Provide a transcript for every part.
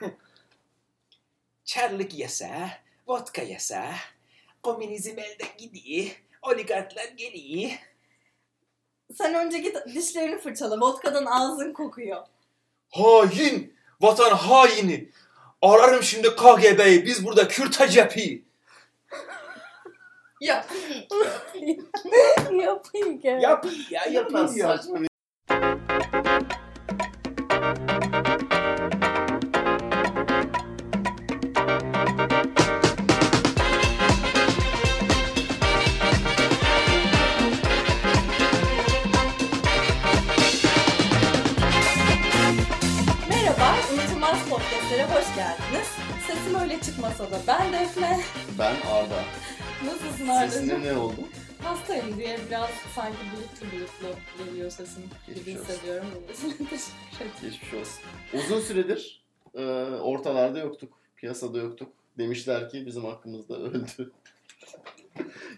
Çarlık yasa, vodka yasa, komünizm elden gidiyor, oligarklar geliyor. Sen önce git dişlerini fırçala. Vodkadan ağzın kokuyor. Hain! Vatan haini! Ararım şimdi KGB'yi, biz burada kürtaj yapıyı. Yap. Yapayım gel. Yapıyı ya, yapıyı ya. Saçma öyle çıkmasa da ben Defne. Ben Arda. Nasılsın Arda'cığım? Sesine ne oldu? Hastayım diye biraz sanki bulutlu bulutlu geliyor sesim gibi Geçmiş olsun. hissediyorum. Geçmiş olsun. Uzun süredir e, ortalarda yoktuk. Piyasada yoktuk. Demişler ki bizim hakkımızda öldü.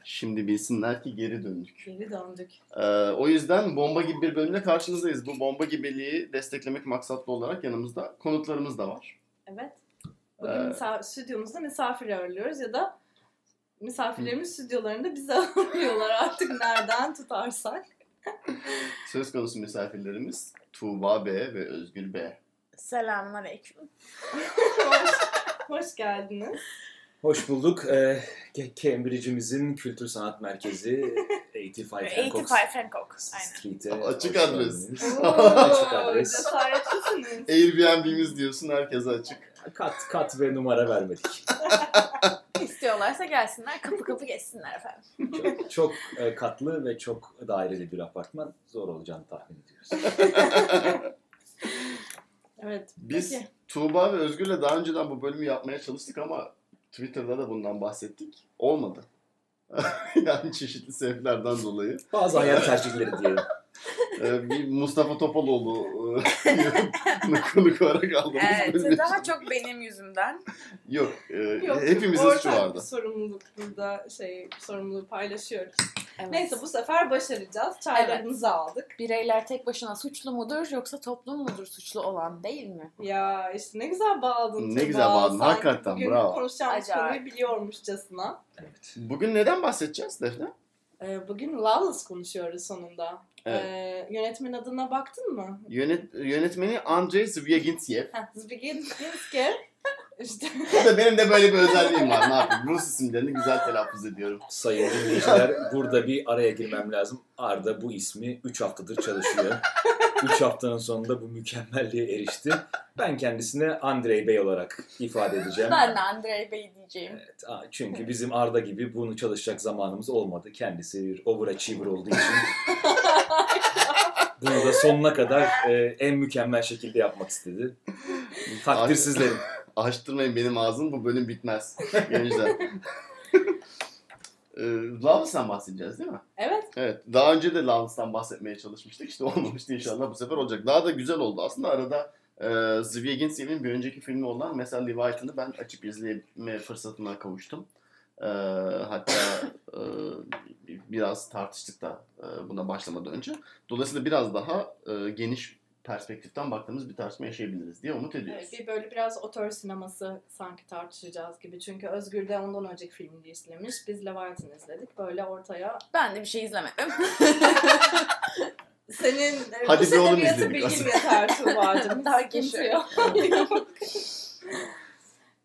Şimdi bilsinler ki geri döndük. Geri döndük. E, o yüzden bomba gibi bir bölümle karşınızdayız. Bu bomba gibiliği desteklemek maksatlı olarak yanımızda konuklarımız da var. Evet. Bugün Ee, misafir, stüdyomuzda misafir ağırlıyoruz ya da misafirlerimiz stüdyolarında bizi ağırlıyorlar artık nereden tutarsak. Söz konusu misafirlerimiz Tuğba B ve Özgür B. Selamünaleyküm. hoş, hoş geldiniz. Hoş bulduk. Ee, Ca- Cambridge'imizin Kültür Sanat Merkezi 85 Hancock 85 Hancock. Aynen. Street'e Açık adres. Açık adres. Cesaretlisiniz. Airbnb'miz diyorsun herkese açık. Kat kat ve numara vermedik. İstiyorlarsa gelsinler kapı kapı geçsinler efendim. Çok, çok e, katlı ve çok daireli bir apartman zor olacağını tahmin ediyoruz. Evet. Biz peki. Tuğba ve Özgür'le daha önceden bu bölümü yapmaya çalıştık ama Twitter'da da bundan bahsettik. Olmadı. yani çeşitli sebeplerden dolayı. Bazı hayat tercihleri diyelim. Ee, bir Mustafa Topaloğlu e, konuk olarak aldığımız Evet bölüm. daha çok benim yüzümden. Yok, e, Yok, hepimizin suçu vardı. sorumluluk burada şey sorumluluğu paylaşıyoruz. Evet. Neyse bu sefer başaracağız. Çaylarımızı aldık. Bireyler tek başına suçlu mudur yoksa toplum mudur suçlu olan değil mi? Ya işte ne güzel bağladın. Ne Tuğba. güzel bağladın, Sanki hakikaten, bugün bravo. konuşacağımız Acayip. konuyu biliyormuşçasına. Evet. Bugün neden bahsedeceğiz Defne? Ee, bugün Lawless konuşuyoruz sonunda. Evet. Ee, yönetmen adına baktın mı? Yönet, yönetmeni Andrei Zvyagintsev. Heh, Zbigniew İşte da benim de böyle bir özelliğim var. Ne yapayım? Rus isimlerini güzel telaffuz ediyorum. Sayın dinleyiciler burada bir araya girmem lazım. Arda bu ismi 3 haftadır çalışıyor. 3 haftanın sonunda bu mükemmelliğe erişti. Ben kendisine Andrei Bey olarak ifade edeceğim. Ben de Andrei Bey diyeceğim. Evet, çünkü bizim Arda gibi bunu çalışacak zamanımız olmadı. Kendisi bir overachiever olduğu için bunu da sonuna kadar e, en mükemmel şekilde yapmak istedi. Takdir sizlerin. Açtırmayın benim ağzım bu bölüm bitmez. Gençler. Ee, Lawless'tan bahsedeceğiz değil mi? evet Evet. Daha önce de Lawless'tan bahsetmeye çalışmıştık. İşte olmamıştı inşallah bu sefer olacak. Daha da güzel oldu. Aslında arada e, Zvyagintsyev'in bir önceki filmi olan Mesela Leviathan'ı ben açıp izleme fırsatına kavuştum. E, hatta e, biraz tartıştık da e, buna başlamadan önce. Dolayısıyla biraz daha e, geniş perspektiften baktığımız bir tartışma yaşayabiliriz diye umut ediyoruz. Evet, bir böyle biraz otör sineması sanki tartışacağız gibi. Çünkü Özgür de ondan önceki filmini izlemiş. Biz Leviathan izledik. Böyle ortaya Ben de bir şey izlemedim. senin Hadi Rus bir oğlum edebiyatı izledik bilgin yeter Tuğba'cığım. Daha geçiyor.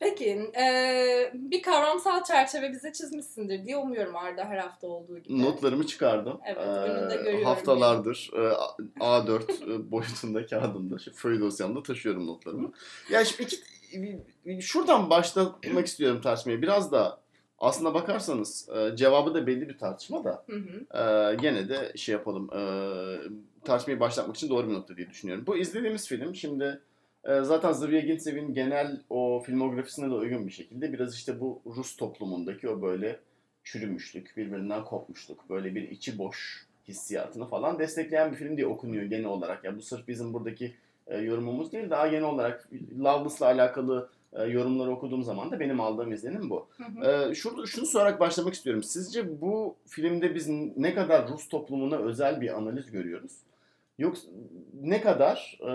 Peki, e, bir kavramsal çerçeve bize çizmişsindir diye umuyorum Arda her hafta olduğu gibi. Notlarımı çıkardım. Evet, önünde görüyorum Haftalardır e, A4 e, boyutunda kağıdımda, föyü dosyamda taşıyorum notlarımı. Yani şimdi iki, şuradan başlamak istiyorum tartışmaya. Biraz da aslına bakarsanız e, cevabı da belli bir tartışma da Hı hı. e, gene de şey yapalım. E, tartışmayı başlatmak için doğru bir nokta diye düşünüyorum. Bu izlediğimiz film şimdi e, zaten Zvyagintsyev'in genel o filmografisine de uygun bir şekilde biraz işte bu Rus toplumundaki o böyle çürümüşlük, birbirinden kopmuşluk, böyle bir içi boş hissiyatını falan destekleyen bir film diye okunuyor genel olarak. Ya bu sırf bizim buradaki e, yorumumuz değil, daha genel olarak Loveless'la alakalı e, yorumları okuduğum zaman da benim aldığım izlenim bu. Hı hı. Ee, şurada şunu sorarak başlamak istiyorum. Sizce bu filmde biz ne kadar Rus toplumuna özel bir analiz görüyoruz? Yoksa ne kadar e,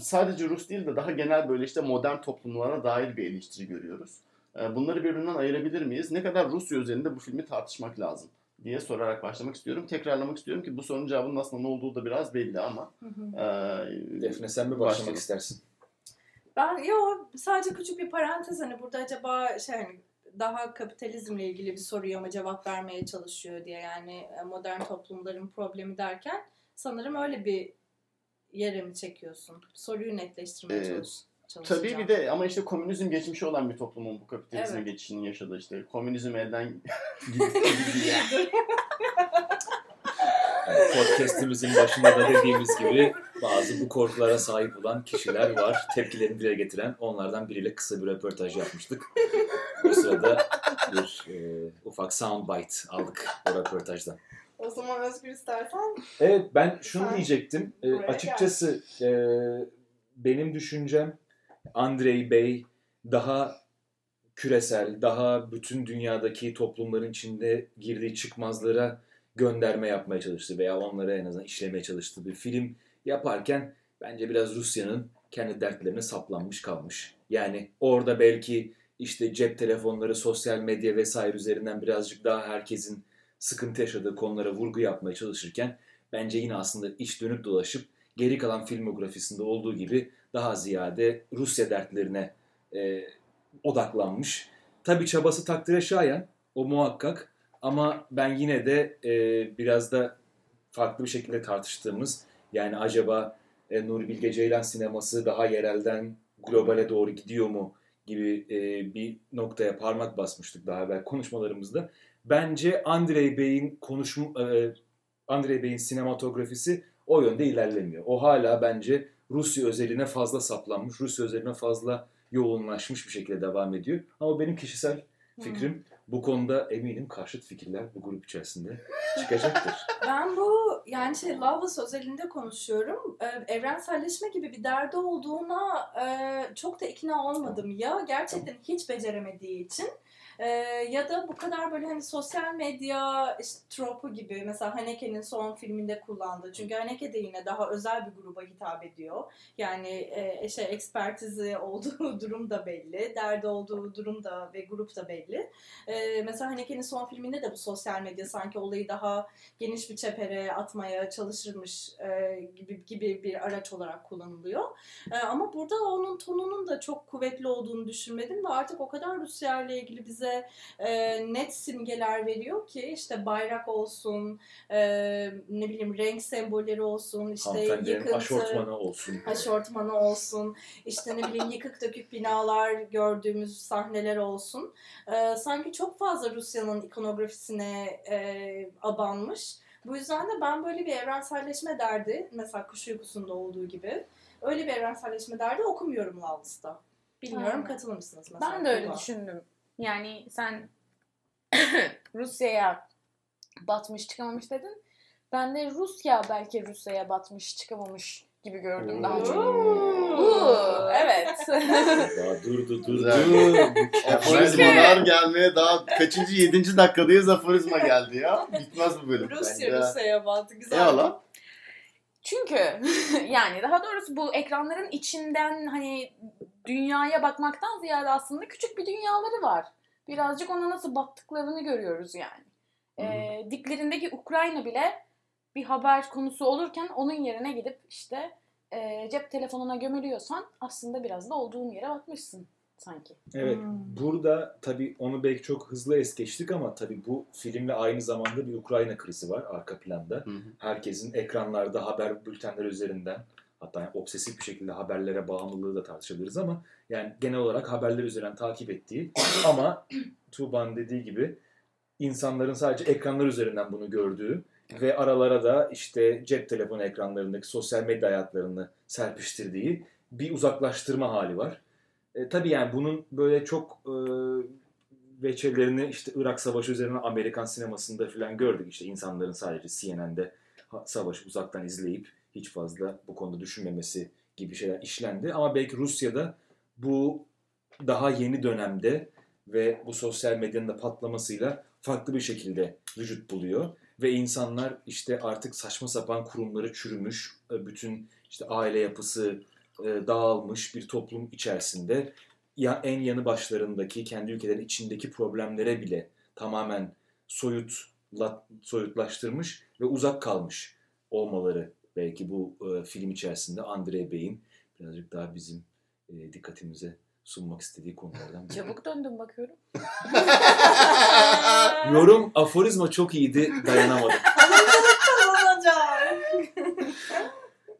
sadece Rus değil de daha genel böyle işte modern toplumlara dair bir eleştiri görüyoruz. E, bunları birbirinden ayırabilir miyiz? Ne kadar Rusya üzerinde bu filmi tartışmak lazım diye sorarak başlamak istiyorum. Tekrarlamak istiyorum ki bu sorunun cevabının aslında ne olduğu da biraz belli ama. Hı hı. E, Defne sen mi Başlayalım. başlamak istersin? Ben yo sadece küçük bir parantez hani burada acaba şey hani daha kapitalizmle ilgili bir soruya mı cevap vermeye çalışıyor diye yani e, modern toplumların problemi derken sanırım öyle bir yere mi çekiyorsun? Soruyu netleştirmeye Ee, çalış, çalışacağım. Tabii bir de ama işte komünizm geçmişi olan bir toplumun bu kapitalizme Evet. geçişinin yaşadığı işte komünizm elden Yani podcast'imizin başında da dediğimiz gibi bazı bu korkulara sahip olan kişiler var. Tepkilerini dile getiren onlardan biriyle kısa bir röportaj yapmıştık. O sırada bir e, ufak soundbite aldık o röportajdan. O zaman Özgür istersen Evet ben şunu Sen diyecektim. E, açıkçası e, benim düşüncem Andrei Bey daha küresel, daha bütün dünyadaki toplumların içinde girdiği çıkmazlara gönderme yapmaya çalıştı veya onlara en azından işlemeye çalıştığı bir film yaparken bence biraz Rusya'nın kendi dertlerine saplanmış kalmış. Yani orada belki işte cep telefonları, sosyal medya vesaire üzerinden birazcık daha herkesin sıkıntı yaşadığı konulara vurgu yapmaya çalışırken bence yine aslında iş dönüp dolaşıp geri kalan filmografisinde olduğu gibi daha ziyade Rusya dertlerine e, odaklanmış. Tabii çabası takdire şayan, o muhakkak. Ama ben yine de e, biraz da farklı bir şekilde tartıştığımız, yani acaba e, Nuri Bilge Ceylan sineması daha yerelden globale doğru gidiyor mu gibi e, bir noktaya parmak basmıştık daha evvel konuşmalarımızda. Bence Andrei Bey'in konuşma, e, Andrei Bey'in sinematografisi o yönde ilerlemiyor. O hala bence Rusya özeline fazla saplanmış, Rusya özeline fazla yoğunlaşmış bir şekilde devam ediyor. Ama benim kişisel fikrim bu konuda eminim karşıt fikirler bu grup içerisinde çıkacaktır. Ben bu yani şey Lovelace özelinde konuşuyorum. Ee, evrenselleşme gibi bir derdi olduğuna e, çok da ikna olmadım. Ya gerçekten hiç beceremediği için e, ya da bu kadar böyle hani sosyal medya işte, tropu gibi mesela Haneke'nin son filminde kullandığı. Çünkü Haneke de yine daha özel bir gruba hitap ediyor. Yani e, şey ekspertizi olduğu durum da belli. Derdi olduğu durum da ve grup da belli. E, mesela Haneke'nin son filminde de bu sosyal medya sanki olayı daha geniş bir çepere atmaya çalışırmış e, gibi gibi bir araç olarak kullanılıyor. E, ama burada onun tonunun da çok kuvvetli olduğunu düşünmedim ve artık o kadar Rusya ile ilgili bize e, net simgeler veriyor ki işte bayrak olsun, e, ne bileyim renk sembolleri olsun, işte yıkıntı, aşortmanı olsun. aşortmanı olsun, işte ne bileyim yıkık dökük binalar gördüğümüz sahneler olsun. Ee, sanki çok fazla Rusya'nın ikonografisine e, abanmış. Bu yüzden de ben böyle bir evrenselleşme derdi, mesela Kuş Uykusu'nda olduğu gibi, öyle bir evrenselleşme derdi okumuyorum Lavus'ta. Bilmiyorum Ha. katılır mısınız mesela? Ben de öyle Tuğba? düşündüm. Yani sen Rusya'ya batmış çıkamamış dedin. Ben de Rusya belki Rusya'ya batmış çıkamamış gibi gördüm daha çok. Evet. Daha durdu durdu. Güzel. Mükemmel. Aforizmalar gelmeye daha kaçıncı yedinci dakikadayız aforizma geldi ya. Bitmez bu bölüm. Rusya Bence. Rusya'ya battı. Güzel. Eyvallah. Çünkü yani daha doğrusu bu ekranların içinden hani dünyaya bakmaktan ziyade aslında küçük bir dünyaları var. Birazcık ona nasıl battıklarını görüyoruz yani. Ee, diklerindeki Ukrayna bile bir haber konusu olurken onun yerine gidip işte e, cep telefonuna gömülüyorsan aslında biraz da olduğun yere batmışsın sanki. Evet. Hmm. Burada tabii onu belki çok hızlı es geçtik ama tabii bu filmle aynı zamanda bir Ukrayna krizi var arka planda. Hı. Herkesin ekranlarda haber bültenleri üzerinden hatta yani obsesif bir şekilde haberlere bağımlılığı da tartışabiliriz ama yani genel olarak haberler üzerinden takip ettiği ama Tuğba'nın dediği gibi insanların sadece ekranlar üzerinden bunu gördüğü ve aralara da işte cep telefonu ekranlarındaki sosyal medya hayatlarını serpiştirdiği bir uzaklaştırma hali var. E, tabii yani bunun böyle çok e, veçelerini işte Irak Savaşı üzerine Amerikan sinemasında falan gördük. İşte insanların sadece CNN'de savaşı uzaktan izleyip hiç fazla bu konuda düşünmemesi gibi şeyler işlendi. Ama belki Rusya'da bu daha yeni dönemde ve bu sosyal medyanın da patlamasıyla farklı bir şekilde vücut buluyor. Ve insanlar işte artık saçma sapan kurumları çürümüş, e, bütün işte aile yapısı e, dağılmış bir toplum içerisinde ya en yanı başlarındaki kendi ülkelerin içindeki problemlere bile tamamen soyutla, soyutlaştırmış ve uzak kalmış olmaları belki bu e, film içerisinde Andre Bey'in birazcık daha bizim e, dikkatimize sunmak istediği konulardan biri. Çabuk döndüm bakıyorum. Yorum aforizma çok iyiydi dayanamadım.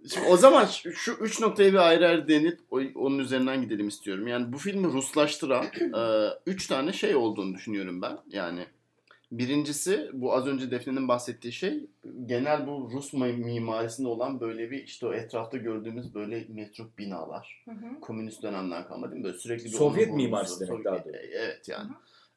Şimdi o zaman şu üç noktayı bir ayrı ayrı denip onun üzerinden gidelim istiyorum. Yani bu filmi Ruslaştıran e, üç tane şey olduğunu düşünüyorum ben. Yani birincisi bu az önce Defne'nin bahsettiği şey genel bu Rus mi- mimarisinde olan böyle bir işte o etrafta gördüğümüz böyle metruk binalar. Hı hı. Komünist dönemden kalma değil mi? Böyle sürekli bir Sovyet onun mimarisi demek daha doğru. Evet yani.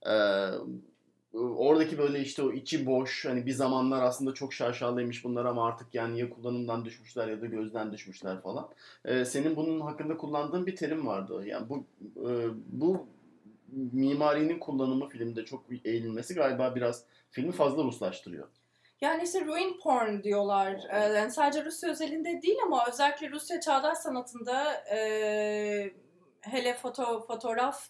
Ee, oradaki böyle işte o içi boş hani bir zamanlar aslında çok şaşalıymış bunlar ama artık yani ya kullanımdan düşmüşler ya da gözden düşmüşler falan. Ee, senin bunun hakkında kullandığın bir terim vardı. Yani bu e, bu mimarinin kullanımı filmde çok eğilmesi galiba biraz filmi fazla Ruslaştırıyor. Yani işte ruin porn diyorlar. Ee, yani sadece Rusya özelinde değil ama özellikle Rusya çağdaş sanatında e, hele foto fotoğraf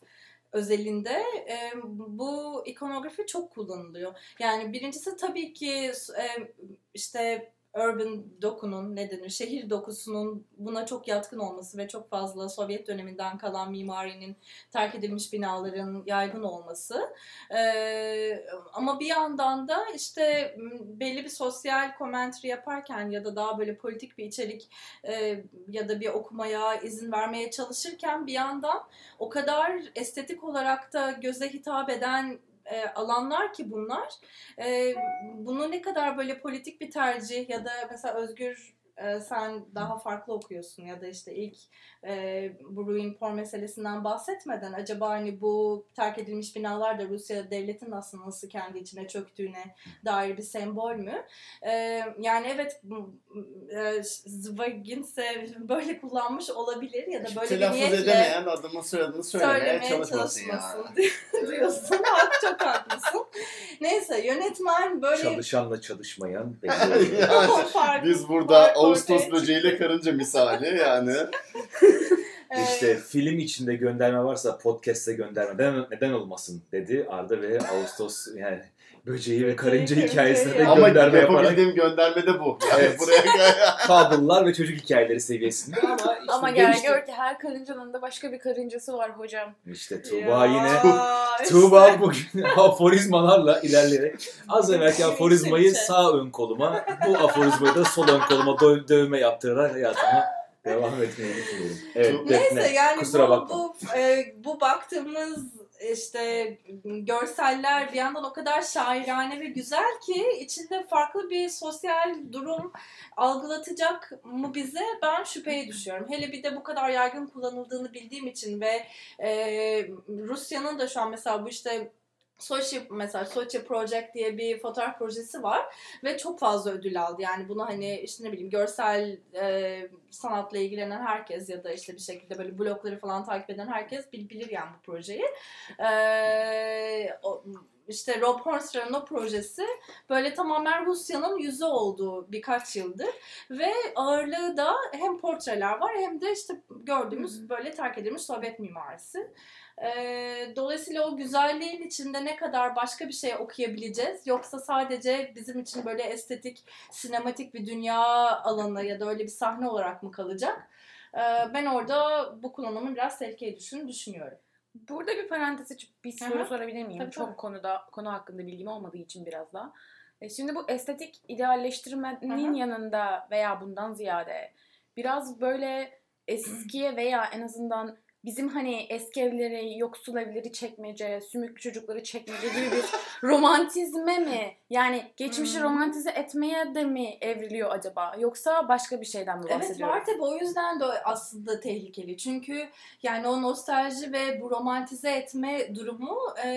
özelinde e, bu ikonografi çok kullanılıyor. Yani birincisi tabii ki e, işte urban dokunun ne denir şehir dokusunun buna çok yatkın olması ve çok fazla Sovyet döneminden kalan mimarinin terk edilmiş binaların yaygın olması. Ee, ama bir yandan da işte belli bir sosyal commentary yaparken ya da daha böyle politik bir içerik e, ya da bir okumaya izin vermeye çalışırken bir yandan o kadar estetik olarak da göze hitap eden e, alanlar ki bunlar. E, bunu ne kadar böyle politik bir tercih ya da mesela Özgür e, sen daha farklı okuyorsun ya da işte ilk e, bu ruin porn meselesinden bahsetmeden acaba hani bu terk edilmiş binalar da Rusya devletin aslında nasıl kendi içine çöktüğüne dair bir sembol mü? E, yani evet e, Zvaginse böyle kullanmış olabilir ya da böyle bir Telaffuz niyetle edemeyen adamın soyadını söylemeye, söylemeye çalışmasın, çalışmasın yani. diyorsun. Hak çok haklısın. Neyse yönetmen böyle Çalışanla çalışmayan Yani O Biz burada fark Ağustos böceğiyle karınca misali yani. İşte film içinde gönderme varsa podcast'e gönderme. Neden, neden olmasın dedi Arda ve Ağustos yani böceği ve karınca hikayesine de. Ama gönderme yaparak yapabildiğim gönderme de bu. Yani Evet. buraya fable'lar ve çocuk hikayeleri seviyesinde ama işte Ama gel gelişti. gör ki her karıncanın da başka bir karıncası var hocam. İşte Tuğba ya, yine işte. Tuğba bugün aforizmalarla ilerleyerek az evvelki aforizmayı Geçince. sağ ön koluma bu aforizmayı da sol ön koluma dö- dövme yaptırarak hayatıma devam etmeyi düşünüyorum. Evet, Neyse yani kusura bu, bakma. bu, e, bu baktığımız işte görseller bir yandan o kadar şairane ve güzel ki içinde farklı bir sosyal durum algılatacak mı bize ben şüpheye düşüyorum. Hele bir de bu kadar yaygın kullanıldığını bildiğim için ve e, Rusya'nın da şu an mesela bu işte Sochi mesela Sochi Project diye bir fotoğraf projesi var ve çok fazla ödül aldı. Yani bunu hani işte ne bileyim görsel e, sanatla ilgilenen herkes ya da işte bir şekilde böyle blogları falan takip eden herkes bil, bilir yani bu projeyi. E, o, işte Rob Hornstra'nın o projesi böyle tamamen Rusya'nın yüzü olduğu birkaç yıldır ve ağırlığı da hem portreler var hem de işte gördüğümüz hı. böyle terk edilmiş Sovyet mimarisi. Ee, dolayısıyla o güzelliğin içinde ne kadar başka bir şey okuyabileceğiz yoksa sadece bizim için böyle estetik, sinematik bir dünya alanı ya da öyle bir sahne olarak mı kalacak? Ee, ben orada bu kullanımın biraz tehlikeli düşün düşünüyorum. Burada bir parantez açıp bir soru Hı hı. sorabilir miyim? Tabii, Çok tabii. konuda konu hakkında bilgim olmadığı için biraz daha. E, Şimdi bu estetik idealleştirmenin Hı hı. yanında veya bundan ziyade biraz böyle eskiye veya en azından bizim hani eski evleri, yoksul evleri çekmece, sümüklü çocukları çekmece gibi bir romantizme mi? Yani geçmişi Hmm. romantize etmeye de mi evriliyor acaba? Yoksa başka bir şeyden mi Evet bahsediyoruz? var tabii o yüzden de aslında tehlikeli. Çünkü yani o nostalji ve bu romantize etme durumu e,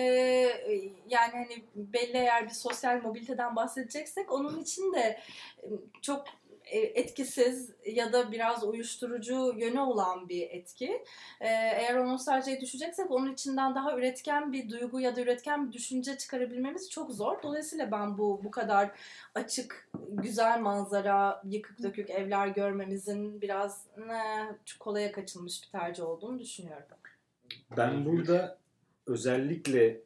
yani hani belli eğer bir sosyal mobiliteden bahsedeceksek onun için de e, çok e, etkisiz ya da biraz uyuşturucu yönü olan bir etki. Ee, eğer o nostaljiye düşeceksek onun içinden daha üretken bir duygu ya da üretken bir düşünce çıkarabilmemiz çok zor. Dolayısıyla ben bu bu kadar açık, güzel manzara, yıkık dökük evler görmemizin biraz ne, kolaya kaçılmış bir tercih olduğunu düşünüyorum. Ben burada özellikle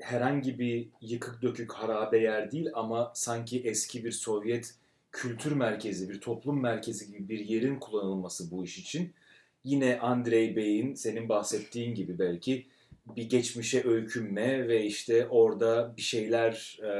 herhangi bir yıkık dökük harabe yer değil ama sanki eski bir Sovyet kültür merkezi, bir toplum merkezi gibi bir yerin kullanılması bu iş için. Yine Andrei Bey'in senin bahsettiğin gibi belki bir geçmişe öykünme ve işte orada bir şeyler e,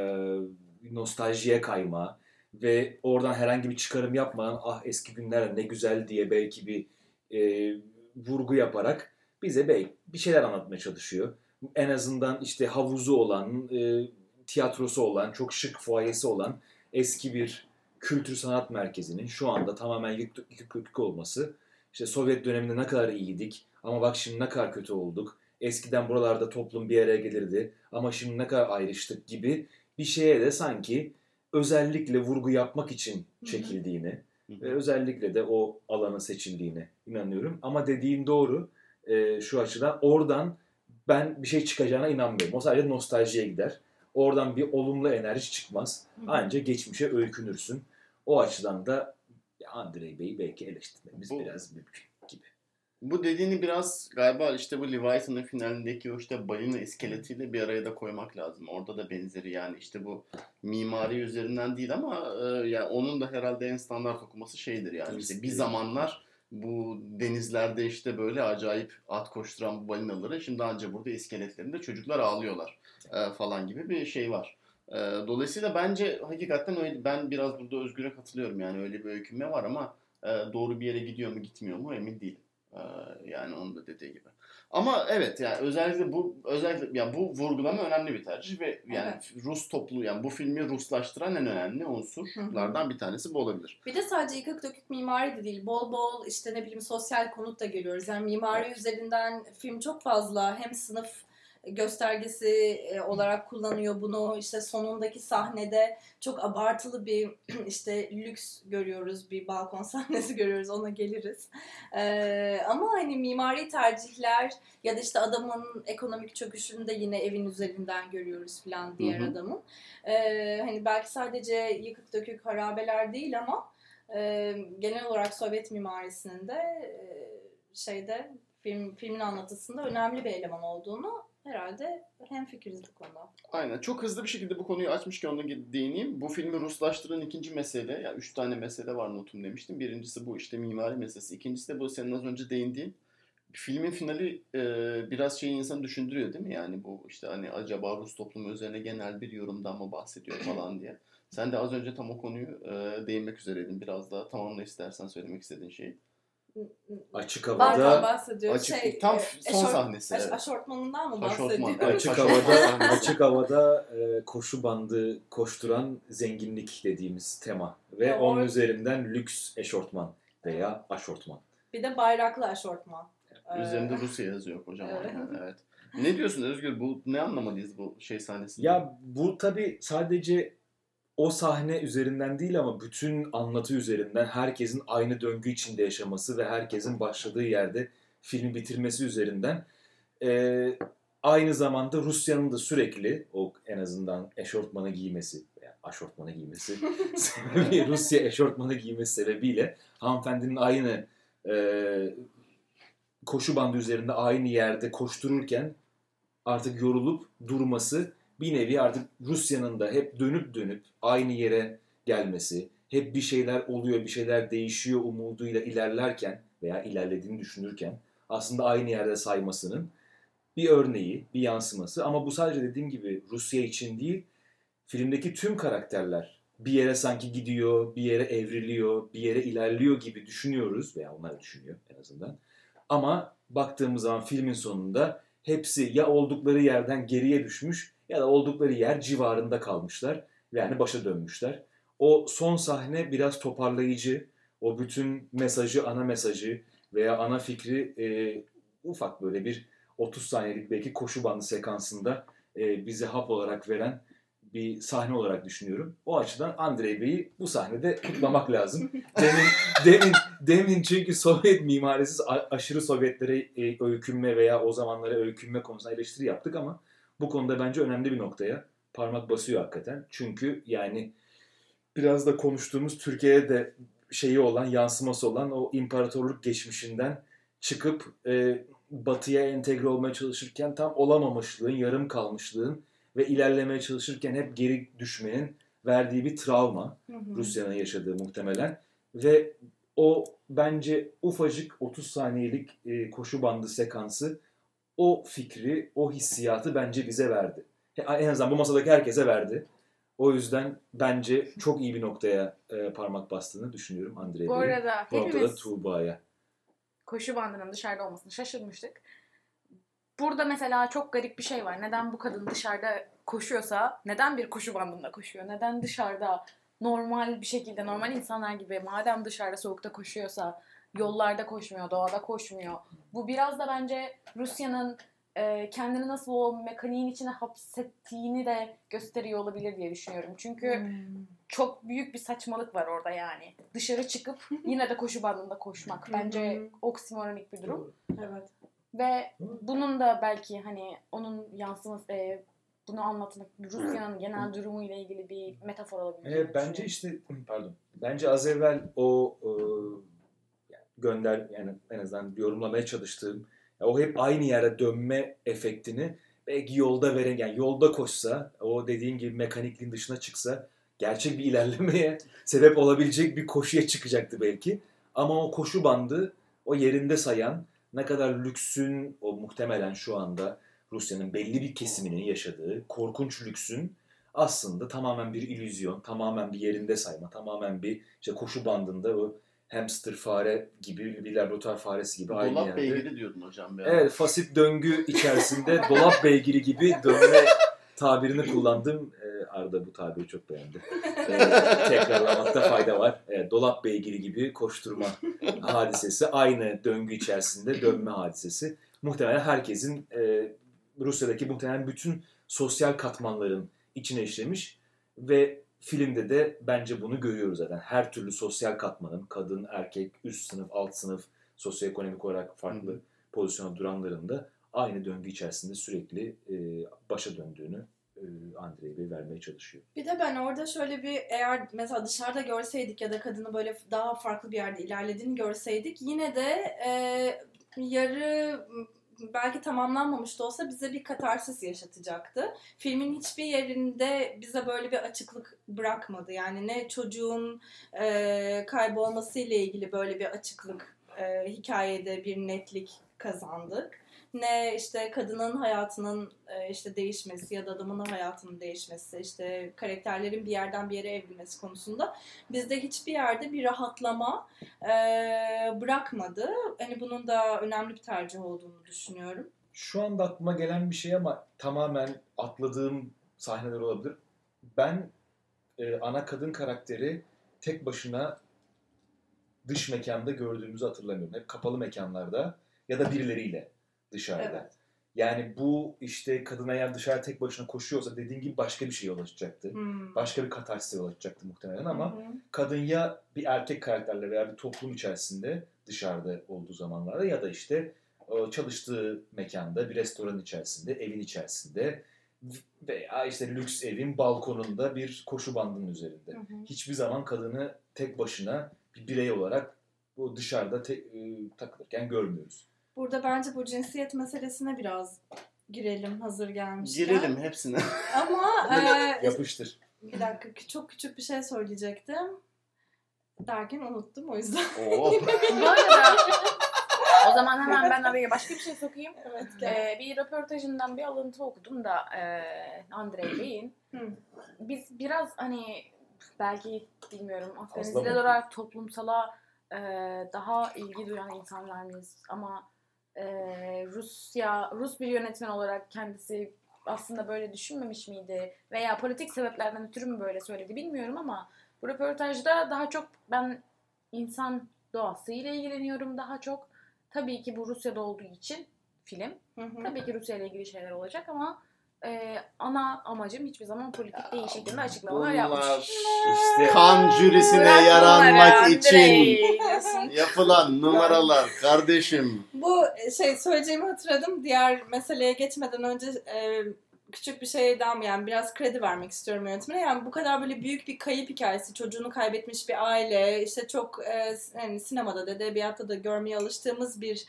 nostaljiye kayma ve oradan herhangi bir çıkarım yapmadan ah eski günler ne güzel diye belki bir e, vurgu yaparak bize belki bir şeyler anlatmaya çalışıyor. En azından işte havuzu olan, e, tiyatrosu olan, çok şık fuayesi olan eski bir kültür sanat merkezinin şu anda tamamen yıkık yıkık olması. İşte Sovyet döneminde ne kadar iyiydik ama bak şimdi ne kadar kötü olduk. Eskiden buralarda toplum bir araya gelirdi ama şimdi ne kadar ayrıştık gibi bir şeye de sanki özellikle vurgu yapmak için çekildiğini ve özellikle de o alanın seçildiğine inanıyorum. Ama dediğin doğru e, şu açıdan oradan ben bir şey çıkacağına inanmıyorum. O sadece nostaljiye gider. Oradan bir olumlu enerji çıkmaz. Ancak geçmişe öykünürsün. O açıdan da Andrei Bey'i belki eleştirmemiz Bu- biraz mümkün gibi. Bu dediğini biraz galiba işte bu Leviathan'ın finalindeki o işte balina iskeletiyle bir araya da koymak lazım. Orada da benzeri yani işte bu mimari üzerinden değil ama e, yani onun da herhalde en standart okuması şeydir yani işte bir zamanlar bu denizlerde işte böyle acayip at koşturan bu balinaları şimdi ancak burada iskeletlerinde çocuklar ağlıyorlar e, falan gibi bir şey var. E, dolayısıyla bence hakikaten öyle ben biraz burada Özgür'e katılıyorum yani öyle bir öykünme var ama e, doğru bir yere gidiyor mu gitmiyor mu emin değilim. Ee, yani onun da dediği gibi. Ama evet yani özellikle bu özellikle yani bu vurgulama önemli bir tercih ve yani Rus topluluğu yani bu filmi Ruslaştıran en önemli unsurlardan bir tanesi bu olabilir. Bir de sadece yıkık dökük mimari de değil. Bol bol işte ne bileyim sosyal konut da görüyoruz. Yani mimari üzerinden film çok fazla hem sınıf göstergesi e, olarak kullanıyor bunu. İşte sonundaki sahnede çok abartılı bir işte lüks görüyoruz. Bir balkon sahnesi görüyoruz. Ona geliriz. Ee, ama hani mimari tercihler ya da işte adamın ekonomik çöküşünü de yine evin üzerinden görüyoruz filan diğer Hı hı. adamın. Ee, hani belki sadece yıkık dökük harabeler değil ama e, genel olarak Sovyet mimarisinin de e, şeyde film filmin anlatısında önemli bir eleman olduğunu herhalde hemfikiriz bu konuda. Aynen. Çok hızlı bir şekilde bu konuyu açmışken ona değineyim. Bu filmi Ruslaştıran ikinci mesele, ya üç tane mesele var notum demiştim. Birincisi bu işte mimari meselesi. İkincisi de bu senin az önce değindiğin. Filmin finali e, biraz şeyi insan düşündürüyor değil mi? Yani bu işte hani acaba Rus toplumu üzerine genel bir yorumdan mı bahsediyor falan diye. Sen de az önce tam o konuyu e, değinmek üzereydin. Biraz daha tamamla istersen söylemek istediğin şeyi. Açık havada bahsediyor. Açık, şey, tam e, son eşort- sahnesi. aş- evet. aşortmanından mı Aşortman, bahsediyor? açık havada açık havada e, koşu bandı koşturan zenginlik dediğimiz tema ve Ya onun or- üzerinden lüks eşortman veya aşortman. Bir de bayraklı aşortman. Ee, Üzerinde Rusya yazıyor kocaman. Evet. Yani, evet. Ne diyorsun Özgür? Bu ne anlamalıyız bu şey sahnesinde? Ya bu tabi sadece o sahne üzerinden değil ama bütün anlatı üzerinden herkesin aynı döngü içinde yaşaması ve herkesin başladığı yerde filmi bitirmesi üzerinden e, aynı zamanda Rusya'nın da sürekli o en azından eşortmanı giymesi veya aşortmanı giymesi sebebi Rusya eşortmanı giymesi sebebiyle hanımefendinin aynı e, koşu bandı üzerinde aynı yerde koştururken artık yorulup durması bir nevi artık Rusya'nın da hep dönüp dönüp aynı yere gelmesi, hep bir şeyler oluyor, bir şeyler değişiyor umuduyla ilerlerken veya ilerlediğini düşünürken aslında aynı yerde saymasının bir örneği, bir yansıması. Ama bu sadece dediğim gibi Rusya için değil, filmdeki tüm karakterler bir yere sanki gidiyor, bir yere evriliyor, bir yere ilerliyor gibi düşünüyoruz veya onlar düşünüyor en azından. Ama baktığımız zaman filmin sonunda hepsi ya oldukları yerden geriye düşmüş ya da oldukları yer civarında kalmışlar. Yani başa dönmüşler. O son sahne biraz toparlayıcı. O bütün mesajı, ana mesajı veya ana fikri e, ufak böyle bir 30 saniyelik belki koşu bandı sekansında e, bize hap olarak veren bir sahne olarak düşünüyorum. O açıdan Andrei Bey'i bu sahnede kutlamak lazım. Demin, demin, demin çünkü Sovyet mimarisi a- aşırı Sovyetlere e, öykünme veya o zamanlara öykünme konusunda eleştiri yaptık ama bu konuda bence önemli bir noktaya parmak basıyor hakikaten. Çünkü yani biraz da konuştuğumuz Türkiye'ye de şeyi olan, yansıması olan o imparatorluk geçmişinden çıkıp e, batıya entegre olmaya çalışırken tam olamamışlığın, yarım kalmışlığın ve ilerlemeye çalışırken hep geri düşmenin verdiği bir travma. Rusya'nın yaşadığı muhtemelen. Ve o bence ufacık 30 saniyelik e, koşu bandı sekansı o fikri, o hissiyatı bence bize verdi. En azından bu masadaki herkese verdi. O yüzden bence çok iyi bir noktaya e, parmak bastığını düşünüyorum Andrei Bu arada Bu hepimiz Tuğba'ya. koşu bandının dışarıda olmasını şaşırmıştık. Burada mesela çok garip bir şey var. Neden bu kadın dışarıda koşuyorsa, neden bir koşu bandında koşuyor? Neden dışarıda normal bir şekilde, normal insanlar gibi madem dışarıda soğukta koşuyorsa yollarda koşmuyor, doğada koşmuyor. Bu biraz da bence Rusya'nın e, kendini nasıl o mekaniğin içine hapsettiğini de gösteriyor olabilir diye düşünüyorum. Çünkü Hmm. çok büyük bir saçmalık var orada yani. Dışarı çıkıp yine de koşu bandında koşmak. Bence oksimoronik bir durum. Evet. Ve bunun da belki hani onun yansıması, e, bunu anlatmak Rusya'nın genel durumu ile ilgili bir metafor olabilir. Evet, bence işte pardon. Bence az evvel o e, gönder yani en azından yorumlamaya çalıştığım ya o hep aynı yere dönme efektini belki yolda veren yani yolda koşsa o dediğin gibi mekanikliğin dışına çıksa gerçek bir ilerlemeye sebep olabilecek bir koşuya çıkacaktı belki. Ama o koşu bandı o yerinde sayan ne kadar lüksün o muhtemelen şu anda Rusya'nın belli bir kesiminin yaşadığı korkunç lüksün aslında tamamen bir illüzyon, tamamen bir yerinde sayma, tamamen bir işte koşu bandında o hamster fare gibi bir laboratuvar faresi gibi aynı Dolap yerde. beygiri diyordun hocam. Bir. Evet, fasit döngü içerisinde dolap beygiri gibi dönme tabirini kullandım. Ee, Arda bu tabiri çok beğendi. Ee, tekrarlamakta fayda var. Evet, dolap beygiri gibi koşturma hadisesi. Aynı döngü içerisinde dönme hadisesi. Muhtemelen herkesin e, Rusya'daki muhtemelen bütün sosyal katmanların içine işlemiş ve filmde de bence bunu görüyoruz zaten. Her türlü sosyal katmanın kadın, erkek, üst sınıf, alt sınıf, sosyoekonomik olarak farklı Hı pozisyona duranların da aynı döngü içerisinde sürekli e, başa döndüğünü e, Andrei Bey vermeye çalışıyor. Bir de ben orada şöyle bir eğer mesela dışarıda görseydik ya da kadını böyle daha farklı bir yerde ilerlediğini görseydik yine de e, yarı belki tamamlanmamış da olsa bize bir katarsis yaşatacaktı. Filmin hiçbir yerinde bize böyle bir açıklık bırakmadı. Yani ne çocuğun e, kaybolması ile ilgili böyle bir açıklık e, hikayede bir netlik kazandık. Ne işte kadının hayatının e, işte değişmesi ya da adamın hayatının değişmesi, işte karakterlerin bir yerden bir yere evrilmesi konusunda bizde hiçbir yerde bir rahatlama e, bırakmadı. Hani bunun da önemli bir tercih olduğunu düşünüyorum. Şu anda aklıma gelen bir şey ama tamamen atladığım sahneler olabilir. Ben e, ana kadın karakteri tek başına dış mekanda gördüğümüzü hatırlamıyorum. Hep kapalı mekanlarda ya da birileriyle dışarıda. Evet. Yani bu işte kadın eğer dışarı tek başına koşuyorsa dediğin gibi başka bir şeye ulaşacaktı. Hmm. Başka bir katarsise ulaşacaktı muhtemelen ama hı. kadın ya bir erkek karakterle veya bir toplum içerisinde dışarıda olduğu zamanlarda ya da işte e, çalıştığı mekanda bir restoran içerisinde, evin içerisinde veya işte lüks evin balkonunda bir koşu bandının üzerinde. Hı hı. Hiçbir zaman kadını tek başına bir birey olarak bu dışarıda te- e, takılırken görmüyoruz. Burada bence bu cinsiyet meselesine biraz girelim hazır gelmişken. Girelim hepsine. Ama e, Yapıştır. bir dakika çok küçük bir şey söyleyecektim. Derken unuttum o yüzden. Oo. Bu arada o zaman hemen ben araya başka bir şey sokayım. evet. Ee, bir röportajından bir alıntı okudum da e, Andrei Bey'in. Hı. Biz biraz hani belki bilmiyorum mı? olarak toplumsala e, daha ilgi duyan insanlar mıyız? Ama e, Rusya, Rus bir yönetmen olarak kendisi aslında böyle düşünmemiş miydi? Veya politik sebeplerden ötürü mü böyle söyledi bilmiyorum ama bu röportajda daha çok ben insan doğasıyla ilgileniyorum daha çok. Tabii ki bu Rusya'da olduğu için film. Hı hı. Tabii ki Rusya ile ilgili şeyler olacak ama e, ana amacım hiçbir zaman politik değil şeklinde açıklamalar yapmış. İşte kan jürisine Bırak yaranmak bunları, için diyorsun. yapılan numaralar kardeşim. Bu şey söyleyeceğimi hatırladım. Diğer meseleye geçmeden önce e, küçük bir şeyden yani biraz kredi vermek istiyorum yönetmene. Yani bu kadar böyle büyük bir kayıp hikayesi, çocuğunu kaybetmiş bir aile, işte çok e, yani sinemada da edebiyatta da görmeye alıştığımız bir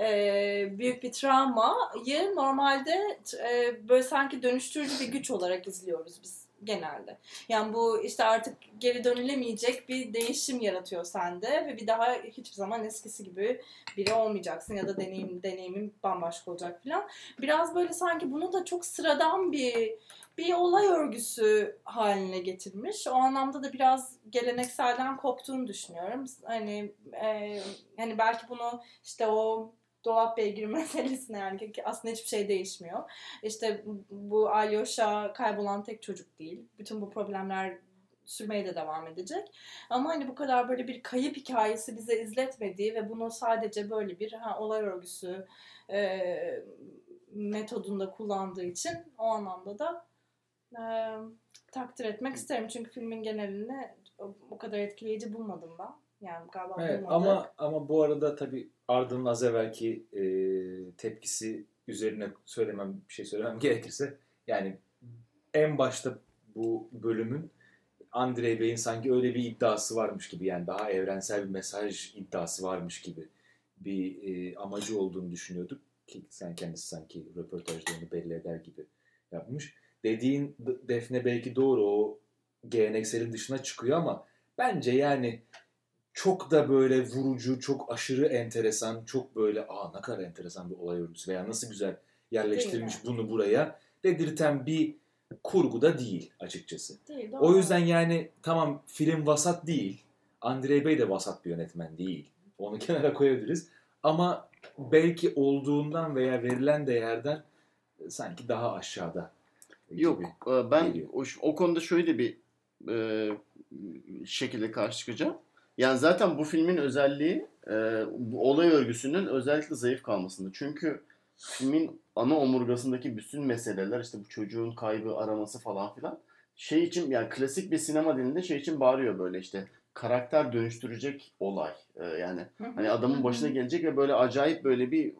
e, büyük bir travmayı normalde e, böyle sanki dönüştürücü bir güç olarak izliyoruz biz genelde. Yani bu işte artık geri dönülemeyecek bir değişim yaratıyor sende ve bir daha hiçbir zaman eskisi gibi biri olmayacaksın ya da deneyim deneyimin bambaşka olacak falan. Biraz böyle sanki bunu da çok sıradan bir bir olay örgüsü haline getirmiş. O anlamda da biraz gelenekselden koptuğunu düşünüyorum. Hani e, hani belki bunu işte o dolap beygiri meselesine yani ki aslında hiçbir şey değişmiyor. İşte bu Alyosha kaybolan tek çocuk değil. Bütün bu problemler sürmeye de devam edecek. Ama hani bu kadar böyle bir kayıp hikayesi bize izletmediği ve bunu sadece böyle bir ha, olay örgüsü e, metodunda kullandığı için o anlamda da e, takdir etmek isterim. Çünkü filmin genelini o, o kadar etkileyici bulmadım ben. Yani galiba Evet, bulmadı. ama ama bu arada tabii Arda'nın az evvelki e, tepkisi üzerine söylemem bir şey söylemem gerekirse yani en başta bu bölümün Andrei Bey'in sanki öyle bir iddiası varmış gibi yani daha evrensel bir mesaj iddiası varmış gibi bir e, amacı olduğunu düşünüyorduk ki sen kendisi sanki röportajda onu belli eder gibi yapmış. Dediğin Defne belki doğru o gelenekselin dışına çıkıyor ama bence yani çok da böyle vurucu, çok aşırı enteresan, çok böyle aa ne kadar enteresan bir olay örgüsü veya nasıl güzel yerleştirmiş Değil bunu buraya dedirten bir kurgu da değil açıkçası. Değil, O yüzden yani tamam film vasat değil. Andrei Bey de vasat bir yönetmen değil. Onu kenara koyabiliriz. Ama belki olduğundan veya verilen değerden sanki daha aşağıda. Yok e, ben geliyor. o, o konuda şöyle bir e, şekilde karşı çıkacağım. Yani zaten bu filmin özelliği e, bu olay örgüsünün özellikle zayıf kalmasında. Çünkü filmin ana omurgasındaki bütün meseleler işte bu çocuğun kaybı araması falan filan şey için yani klasik bir sinema dilinde şey için bağırıyor böyle işte karakter dönüştürecek olay. E, yani Hani adamın başına gelecek ve böyle acayip böyle bir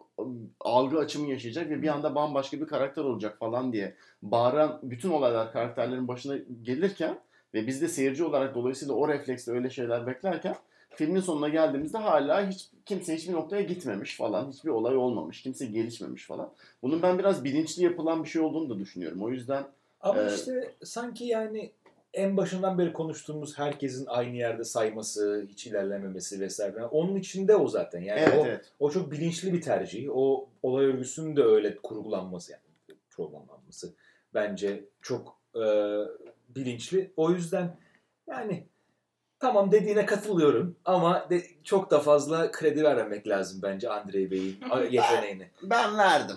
algı açımı yaşayacak ve bir anda bambaşka bir karakter olacak falan diye bağıran bütün olaylar karakterlerin başına gelirken ve biz de seyirci olarak dolayısıyla o refleksle öyle şeyler beklerken filmin sonuna geldiğimizde hala hiç kimse hiçbir noktaya gitmemiş falan. Hiçbir olay olmamış. Kimse gelişmemiş falan. Bunun ben biraz bilinçli yapılan bir şey olduğunu da düşünüyorum. O yüzden Ama Evet. işte sanki yani en başından beri konuştuğumuz herkesin aynı yerde sayması, hiç ilerlememesi vesaire. Onun içinde o zaten. Yani evet o, evet. o çok bilinçli bir tercih. O olay örgüsünün de öyle kurgulanması yani programlanması bence çok e, bilinçli. O yüzden yani tamam dediğine katılıyorum ama de, çok da fazla kredi vermemek lazım bence Andrei Bey'in yeteneğine. Ben verdim.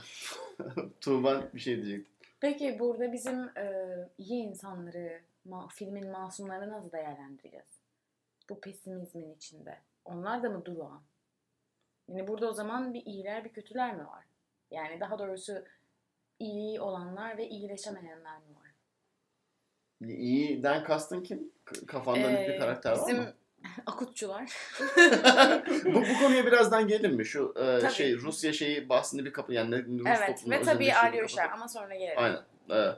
Tuğba bir şey diyecek. Peki burada bizim e, iyi insanları, ma- filmin masumlarını nasıl değerlendireceğiz? Bu pesimizmin içinde. Onlar da mı durağan? Yani burada o zaman bir iyiler bir kötüler mi var? Yani daha doğrusu iyi olanlar ve iyileşemeyenler mi var? İyiden kastın kim? Kafanda net bir Ee, karakter var bizim mı? akutçular. bu, bu konuya birazdan gelir mi? Şu e, Tabii. şey Rusya şeyi bahsini bir kapı yani Rus evet ve tabii bir Alyosha ama sonra gelelim. Aynen. Ee,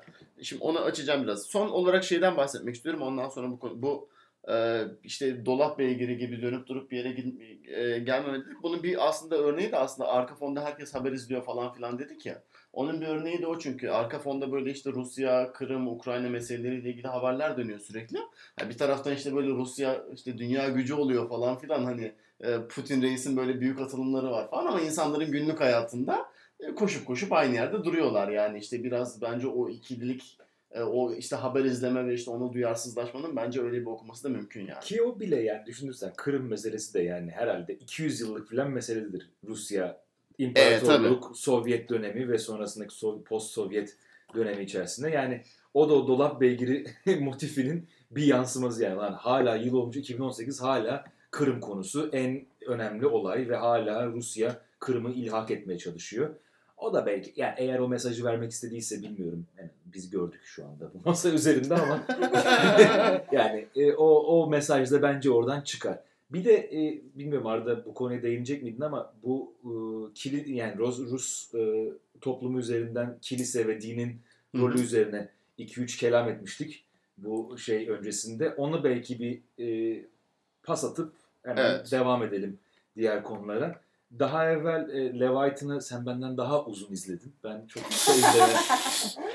şimdi onu açacağım biraz. Son olarak şeyden bahsetmek istiyorum. Ondan sonra bu konu bu e, işte dolap beygiri gibi dönüp durup bir yere gid- e, gelmeme dedik. Bunun bir aslında örneği de aslında arka fonda herkes haber izliyor falan filan dedik ya. Onun bir örneği de o çünkü arka fonda böyle işte Rusya, Kırım, Ukrayna meseleleriyle ilgili haberler dönüyor sürekli. Ha, bir taraftan işte böyle Rusya işte dünya gücü oluyor falan filan hani e, Putin reisin böyle büyük atılımları var falan ama insanların günlük hayatında e, koşup koşup aynı yerde duruyorlar yani işte biraz bence o ikililik e, o işte haber izleme ve işte ona duyarsızlaşmanın bence öyle bir okuması da mümkün yani. Ki o bile yani düşünürsen Kırım meselesi de yani herhalde 200 yıllık falan meseledir. Rusya imparatorluk, Sovyet dönemi ve sonrasındaki So- post-Sovyet dönemi içerisinde. Yani o da o dolap beygiri motifinin bir yansıması yani. Lan hala yıl olmuş 2018 hala Kırım konusu en önemli olay ve hala Rusya Kırım'ı ilhak etmeye çalışıyor. O da belki yani eğer o mesajı vermek istediyse bilmiyorum. Yani biz gördük şu anda bu masa üzerinde ama yani e, o o mesaj da bence oradan çıkar. Bir de e, bilmiyorum Arda bu konuya değinecek miydin ama bu e, kili yani Rus, Rus e, toplumu üzerinden kilise ve dinin Hı. rolü üzerine 2-3 kelam etmiştik bu şey öncesinde. Onu belki bir e, pas atıp hemen Evet. devam edelim diğer konulara. Daha evvel e, Leviathan'ı sen benden daha uzun izledin. Ben çok kısa izledim.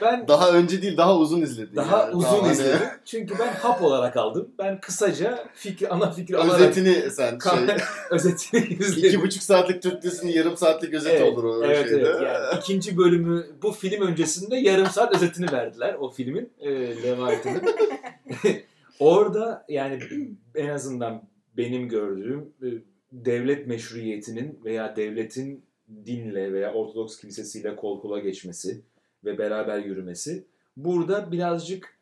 ben Daha önce değil daha uzun izledin. daha yani. uzun Daha hani izledim. Çünkü ben hap olarak aldım. Ben kısaca fikir, ana fikir alarak Özetini sen şey, özetini izledim. iki buçuk saatlik Türk dizisinin yarım saatlik özeti Evet, olur o evet, şeyde. evet. Yani ikinci bölümü bu film öncesinde yarım saat özetini verdiler o filmin e, Leviathan'ın. Orada yani en azından benim gördüğüm e, devlet meşruiyetinin veya devletin dinle veya Ortodoks kilisesiyle kol kola geçmesi ve beraber yürümesi burada birazcık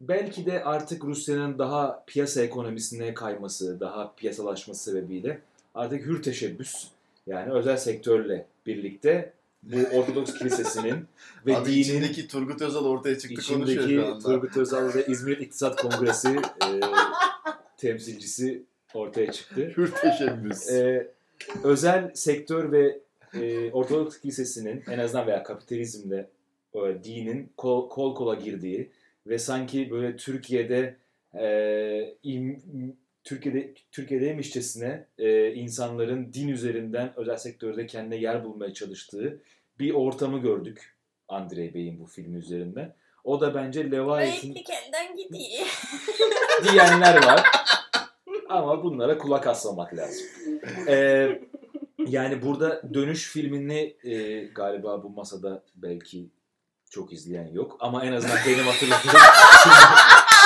belki de artık Rusya'nın daha piyasa ekonomisine kayması, daha piyasalaşması sebebiyle artık hür teşebbüs yani özel sektörle birlikte bu Ortodoks kilisesinin ve Abi dinin içindeki Turgut Özal ortaya çıktı konuşuyor şu anda. Turgut Özal ve İzmir İktisat Kongresi e, temsilcisi ortaya çıktı. Hür teşebbüs. E, özel sektör ve e, Ortodoks kilisesinin en azından veya kapitalizmle e, dinin kol, kol kola girdiği ve sanki böyle Türkiye'de e, im- Türkiye'de Türkiye'deymişçesine e, insanların din üzerinden özel sektörde kendine yer bulmaya çalıştığı bir ortamı gördük Andrei Bey'in bu filmi üzerinden. O da bence Leviathan kendinden gidiyor. diyenler var. Ama bunlara kulak asmamak lazım. Ee, yani burada dönüş filmini e, galiba bu masada belki çok izleyen yok. Ama en azından benim hatırladığım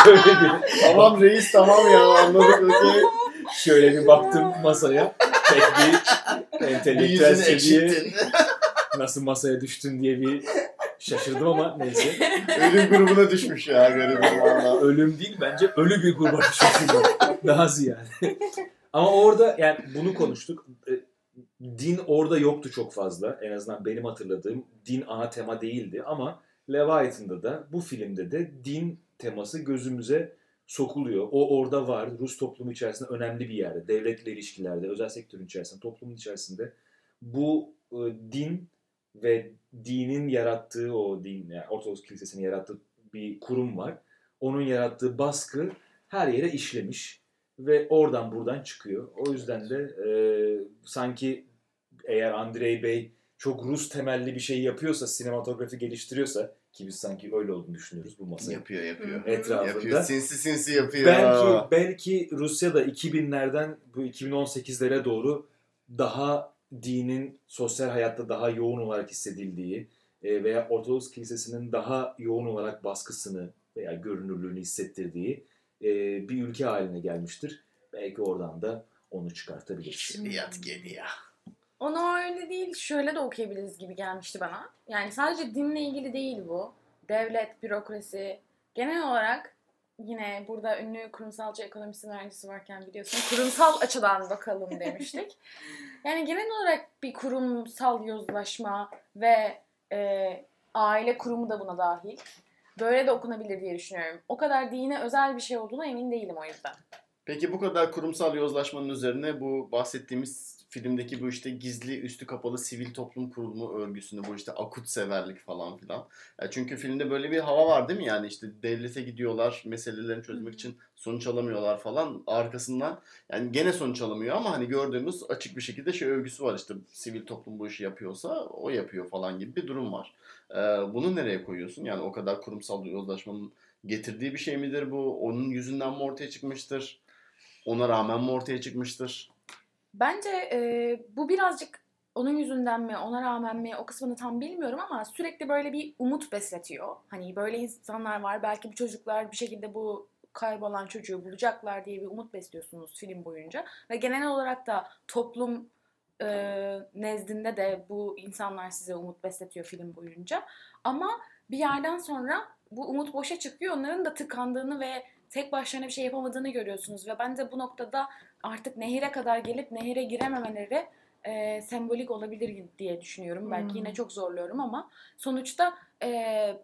şöyle bir, tamam reis tamam ya anladık okey. şöyle bir baktım masaya. Pek bir entelektüel seviye nasıl masaya düştün diye bir şaşırdım ama neyse. Ölüm grubuna düşmüş ya garibim valla. ölüm değil bence ölü bir kurban şeklinde. Daha ziyade. Ama orada yani bunu konuştuk. E, Din orada yoktu çok fazla. En azından benim hatırladığım din ana tema değildi ama Leviathan'da da bu filmde de din teması gözümüze sokuluyor. O orada var. Rus toplumu içerisinde önemli bir yerde. Devletle ilişkilerde, özel sektörün içerisinde, toplumun içerisinde bu e, din ve dinin yarattığı o din, yani Ortodoks Kilisesi'nin yarattığı bir kurum var. Onun yarattığı baskı her yere işlemiş ve oradan buradan çıkıyor. O yüzden de e, sanki eğer Andrei Bey çok Rus temelli bir şey yapıyorsa, sinematografi geliştiriyorsa ki biz sanki öyle olduğunu düşünüyoruz bu masaya. Yapıyor yapıyor. Etrafında. Yapıyor sinsi sinsi yapıyor. Belki belki Rusya'da 2000'lerden bu 2018'lere doğru daha dinin sosyal hayatta daha yoğun olarak hissedildiği e, veya Ortodoks Kilisesi'nin daha yoğun olarak baskısını veya görünürlüğünü hissettirdiği e, bir ülke haline gelmiştir. Belki oradan da onu çıkartabiliriz. Şiriyat geliyor. Onu öyle değil, şöyle de okuyabiliriz gibi gelmişti bana. Yani sadece dinle ilgili değil bu. Devlet, bürokrasi, genel olarak yine burada ünlü kurumsalcı ekonomisi öğrencisi varken biliyorsun kurumsal açıdan bakalım demiştik. Yani genel olarak bir kurumsal yozlaşma ve e, aile kurumu da buna dahil. Böyle de okunabilir diye düşünüyorum. O kadar dine özel bir şey olduğuna emin değilim o yüzden. Peki bu kadar kurumsal yozlaşmanın üzerine bu bahsettiğimiz filmdeki bu işte gizli üstü kapalı sivil toplum kurulumu örgüsünü bu işte akut severlik falan filan. Ya çünkü filmde böyle bir hava var değil mi yani işte devlete gidiyorlar meselelerini çözmek için sonuç alamıyorlar falan arkasından yani gene sonuç alamıyor ama hani gördüğümüz açık bir şekilde şey övgüsü var işte sivil toplum bu işi yapıyorsa o yapıyor falan gibi bir durum var. Ee, bunu nereye koyuyorsun yani o kadar kurumsal yozlaşmanın getirdiği bir şey midir bu onun yüzünden mi ortaya çıkmıştır? Ona rağmen mi ortaya çıkmıştır? Bence e, bu birazcık onun yüzünden mi, ona rağmen mi o kısmını tam bilmiyorum ama sürekli böyle bir umut besletiyor. Hani böyle insanlar var, belki bu çocuklar bir şekilde bu kaybolan çocuğu bulacaklar diye bir umut besliyorsunuz film boyunca. Ve genel olarak da toplum e, nezdinde de bu insanlar size umut besletiyor film boyunca. Ama bir yerden sonra bu umut boşa çıkıyor. Onların da tıkandığını ve tek başlarına bir şey yapamadığını görüyorsunuz. Ve bence bu noktada artık nehire kadar gelip nehire girememeleri e, sembolik olabilir diye düşünüyorum. Belki Hmm. yine çok zorluyorum ama sonuçta e,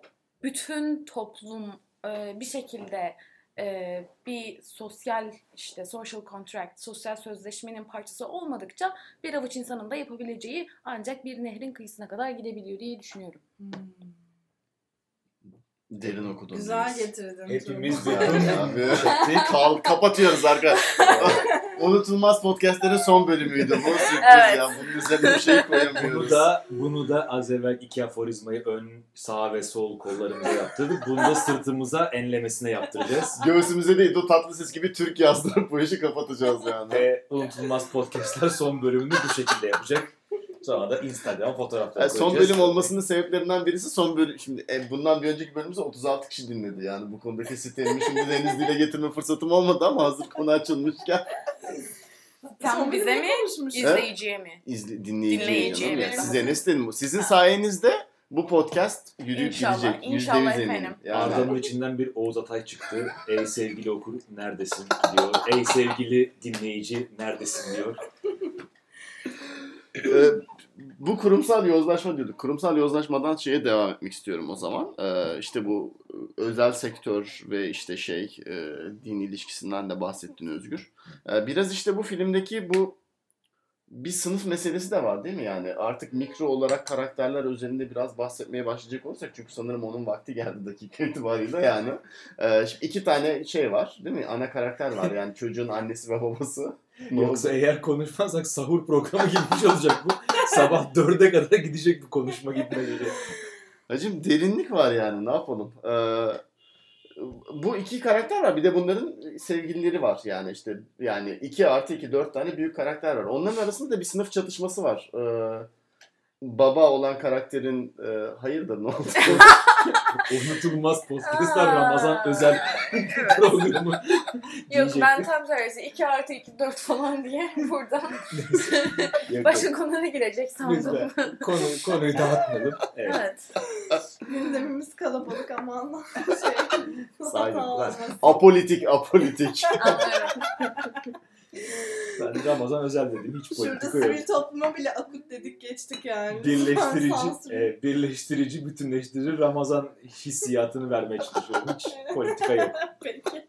bütün toplum e, bir şekilde e, bir sosyal işte social contract, sosyal sözleşmenin parçası olmadıkça bir avuç insanın da yapabileceği ancak bir nehrin kıyısına kadar gidebiliyor diye düşünüyorum. Hmm. Derin okudum. Güzel getirdin. Hepimiz Yani abi, kal, kapatıyoruz arkadaşlar. Unutulmaz podcastlerin son bölümüydü. Bu sürpriz Evet. ya. Bunun üzerine bir şey koyamıyoruz. Bunu da bunu da az evvel iki aforizmayı ön sağ ve sol kollarımıza yaptırdık. Bunu da sırtımıza enlemesine yaptıracağız. Göğsümüze değil o tatlı ses gibi Türk yazdırıp bu işi kapatacağız yani. Ve unutulmaz podcastler son bölümünü bu şekilde yapacak. Sonra da Instagram fotoğrafları Yani son bölüm olmasının sebeplerinden birisi son bölüm. Şimdi e, bundan bir önceki bölümümüzde 36 kişi dinledi yani. Bu konudaki sitemi şimdi deniz dile getirme fırsatım olmadı ama hazır konu açılmışken Sen bize mi, izleyiciye mi? izle, dinleyiciye Dinleyiciye canım. verelim. Size ne istedim? Sizin sayenizde bu podcast yürüyüp İnşallah, gidecek. inşallah %100 eminim. efendim. Yani. Arda'nın içinden bir Oğuz Atay çıktı. Ey sevgili okur neredesin diyor. Ey sevgili dinleyici neredesin diyor. Ee, bu kurumsal yozlaşma diyorduk. Kurumsal yozlaşmadan şeye devam etmek istiyorum o zaman. Ee, işte bu özel sektör ve işte şey e, din ilişkisinden de bahsettin Özgür. Ee, biraz işte bu filmdeki bu bir sınıf meselesi de var değil mi yani? Artık mikro olarak karakterler üzerinde biraz bahsetmeye başlayacak olursak çünkü sanırım onun vakti geldi dakika itibariyle yani. Ee, şimdi iki tane şey var değil mi? Ana karakter var yani çocuğun annesi ve babası. Yoksa eğer konuşmazsak sahur programı gibi bir şey olacak bu. Sabah dörde kadar gidecek bu konuşma gitme geliyor. Hacım derinlik var yani ne yapalım. Ee, bu iki karakter var bir de bunların sevgilileri var yani işte yani 2 artı 2 4 tane büyük karakter var. Onların arasında da bir sınıf çatışması var. Ee, baba olan karakterin e, hayırdır ne oldu? Unutulmaz podcastlar. Ramazan özel programı. Yok ben tam tersi 2 artı 2 4 falan diye buradan başka konulara girecek sandım. Lütfen. Konu, konuyu dağıtmayalım. Evet. evet. Gündemimiz kalabalık ama Allah şey. Saygı, hata lan. olmasın. apolitik apolitik. Anlıyorum. Ben Ramazan özel dedim. Hiç Şurada politika yok. sivil topluma bile akut dedik geçtik yani. Birleştirici, e, birleştirici, bütünleştirici Ramazan hissiyatını vermeye çalışıyorum. Hiç politika yok. Peki.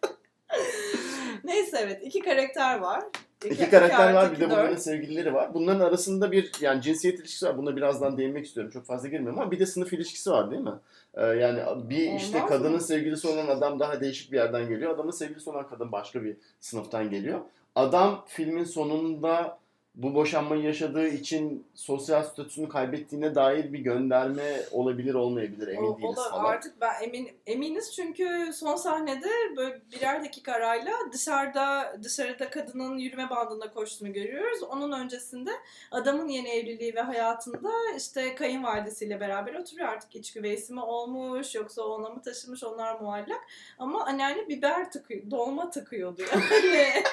Neyse evet iki karakter var. İki karakter var bir de iki, bunların dört. sevgilileri var. Bunların arasında bir yani cinsiyet ilişkisi var. Buna birazdan değinmek istiyorum. Çok fazla girmiyorum ama bir de sınıf ilişkisi var değil mi? Ee, yani bir işte Olmaz kadının mı? sevgilisi olan adam daha değişik bir yerden geliyor. Adamın sevgilisi olan kadın başka bir sınıftan geliyor. Adam filmin sonunda bu boşanmayı yaşadığı için sosyal statüsünü kaybettiğine dair bir gönderme olabilir olmayabilir emin O- değiliz falan. Artık ben emin eminiz çünkü son sahnede böyle birer dakika arayla dışarıda dışarıda kadının yürüme bandında koştuğunu görüyoruz. Onun öncesinde adamın yeni evliliği ve hayatında işte kayınvalidesiyle beraber oturuyor. Artık iç güveysi mi olmuş yoksa ona mı taşımış onlar muallak. Ama anneanne biber tıkıyor, dolma tıkıyordu yani.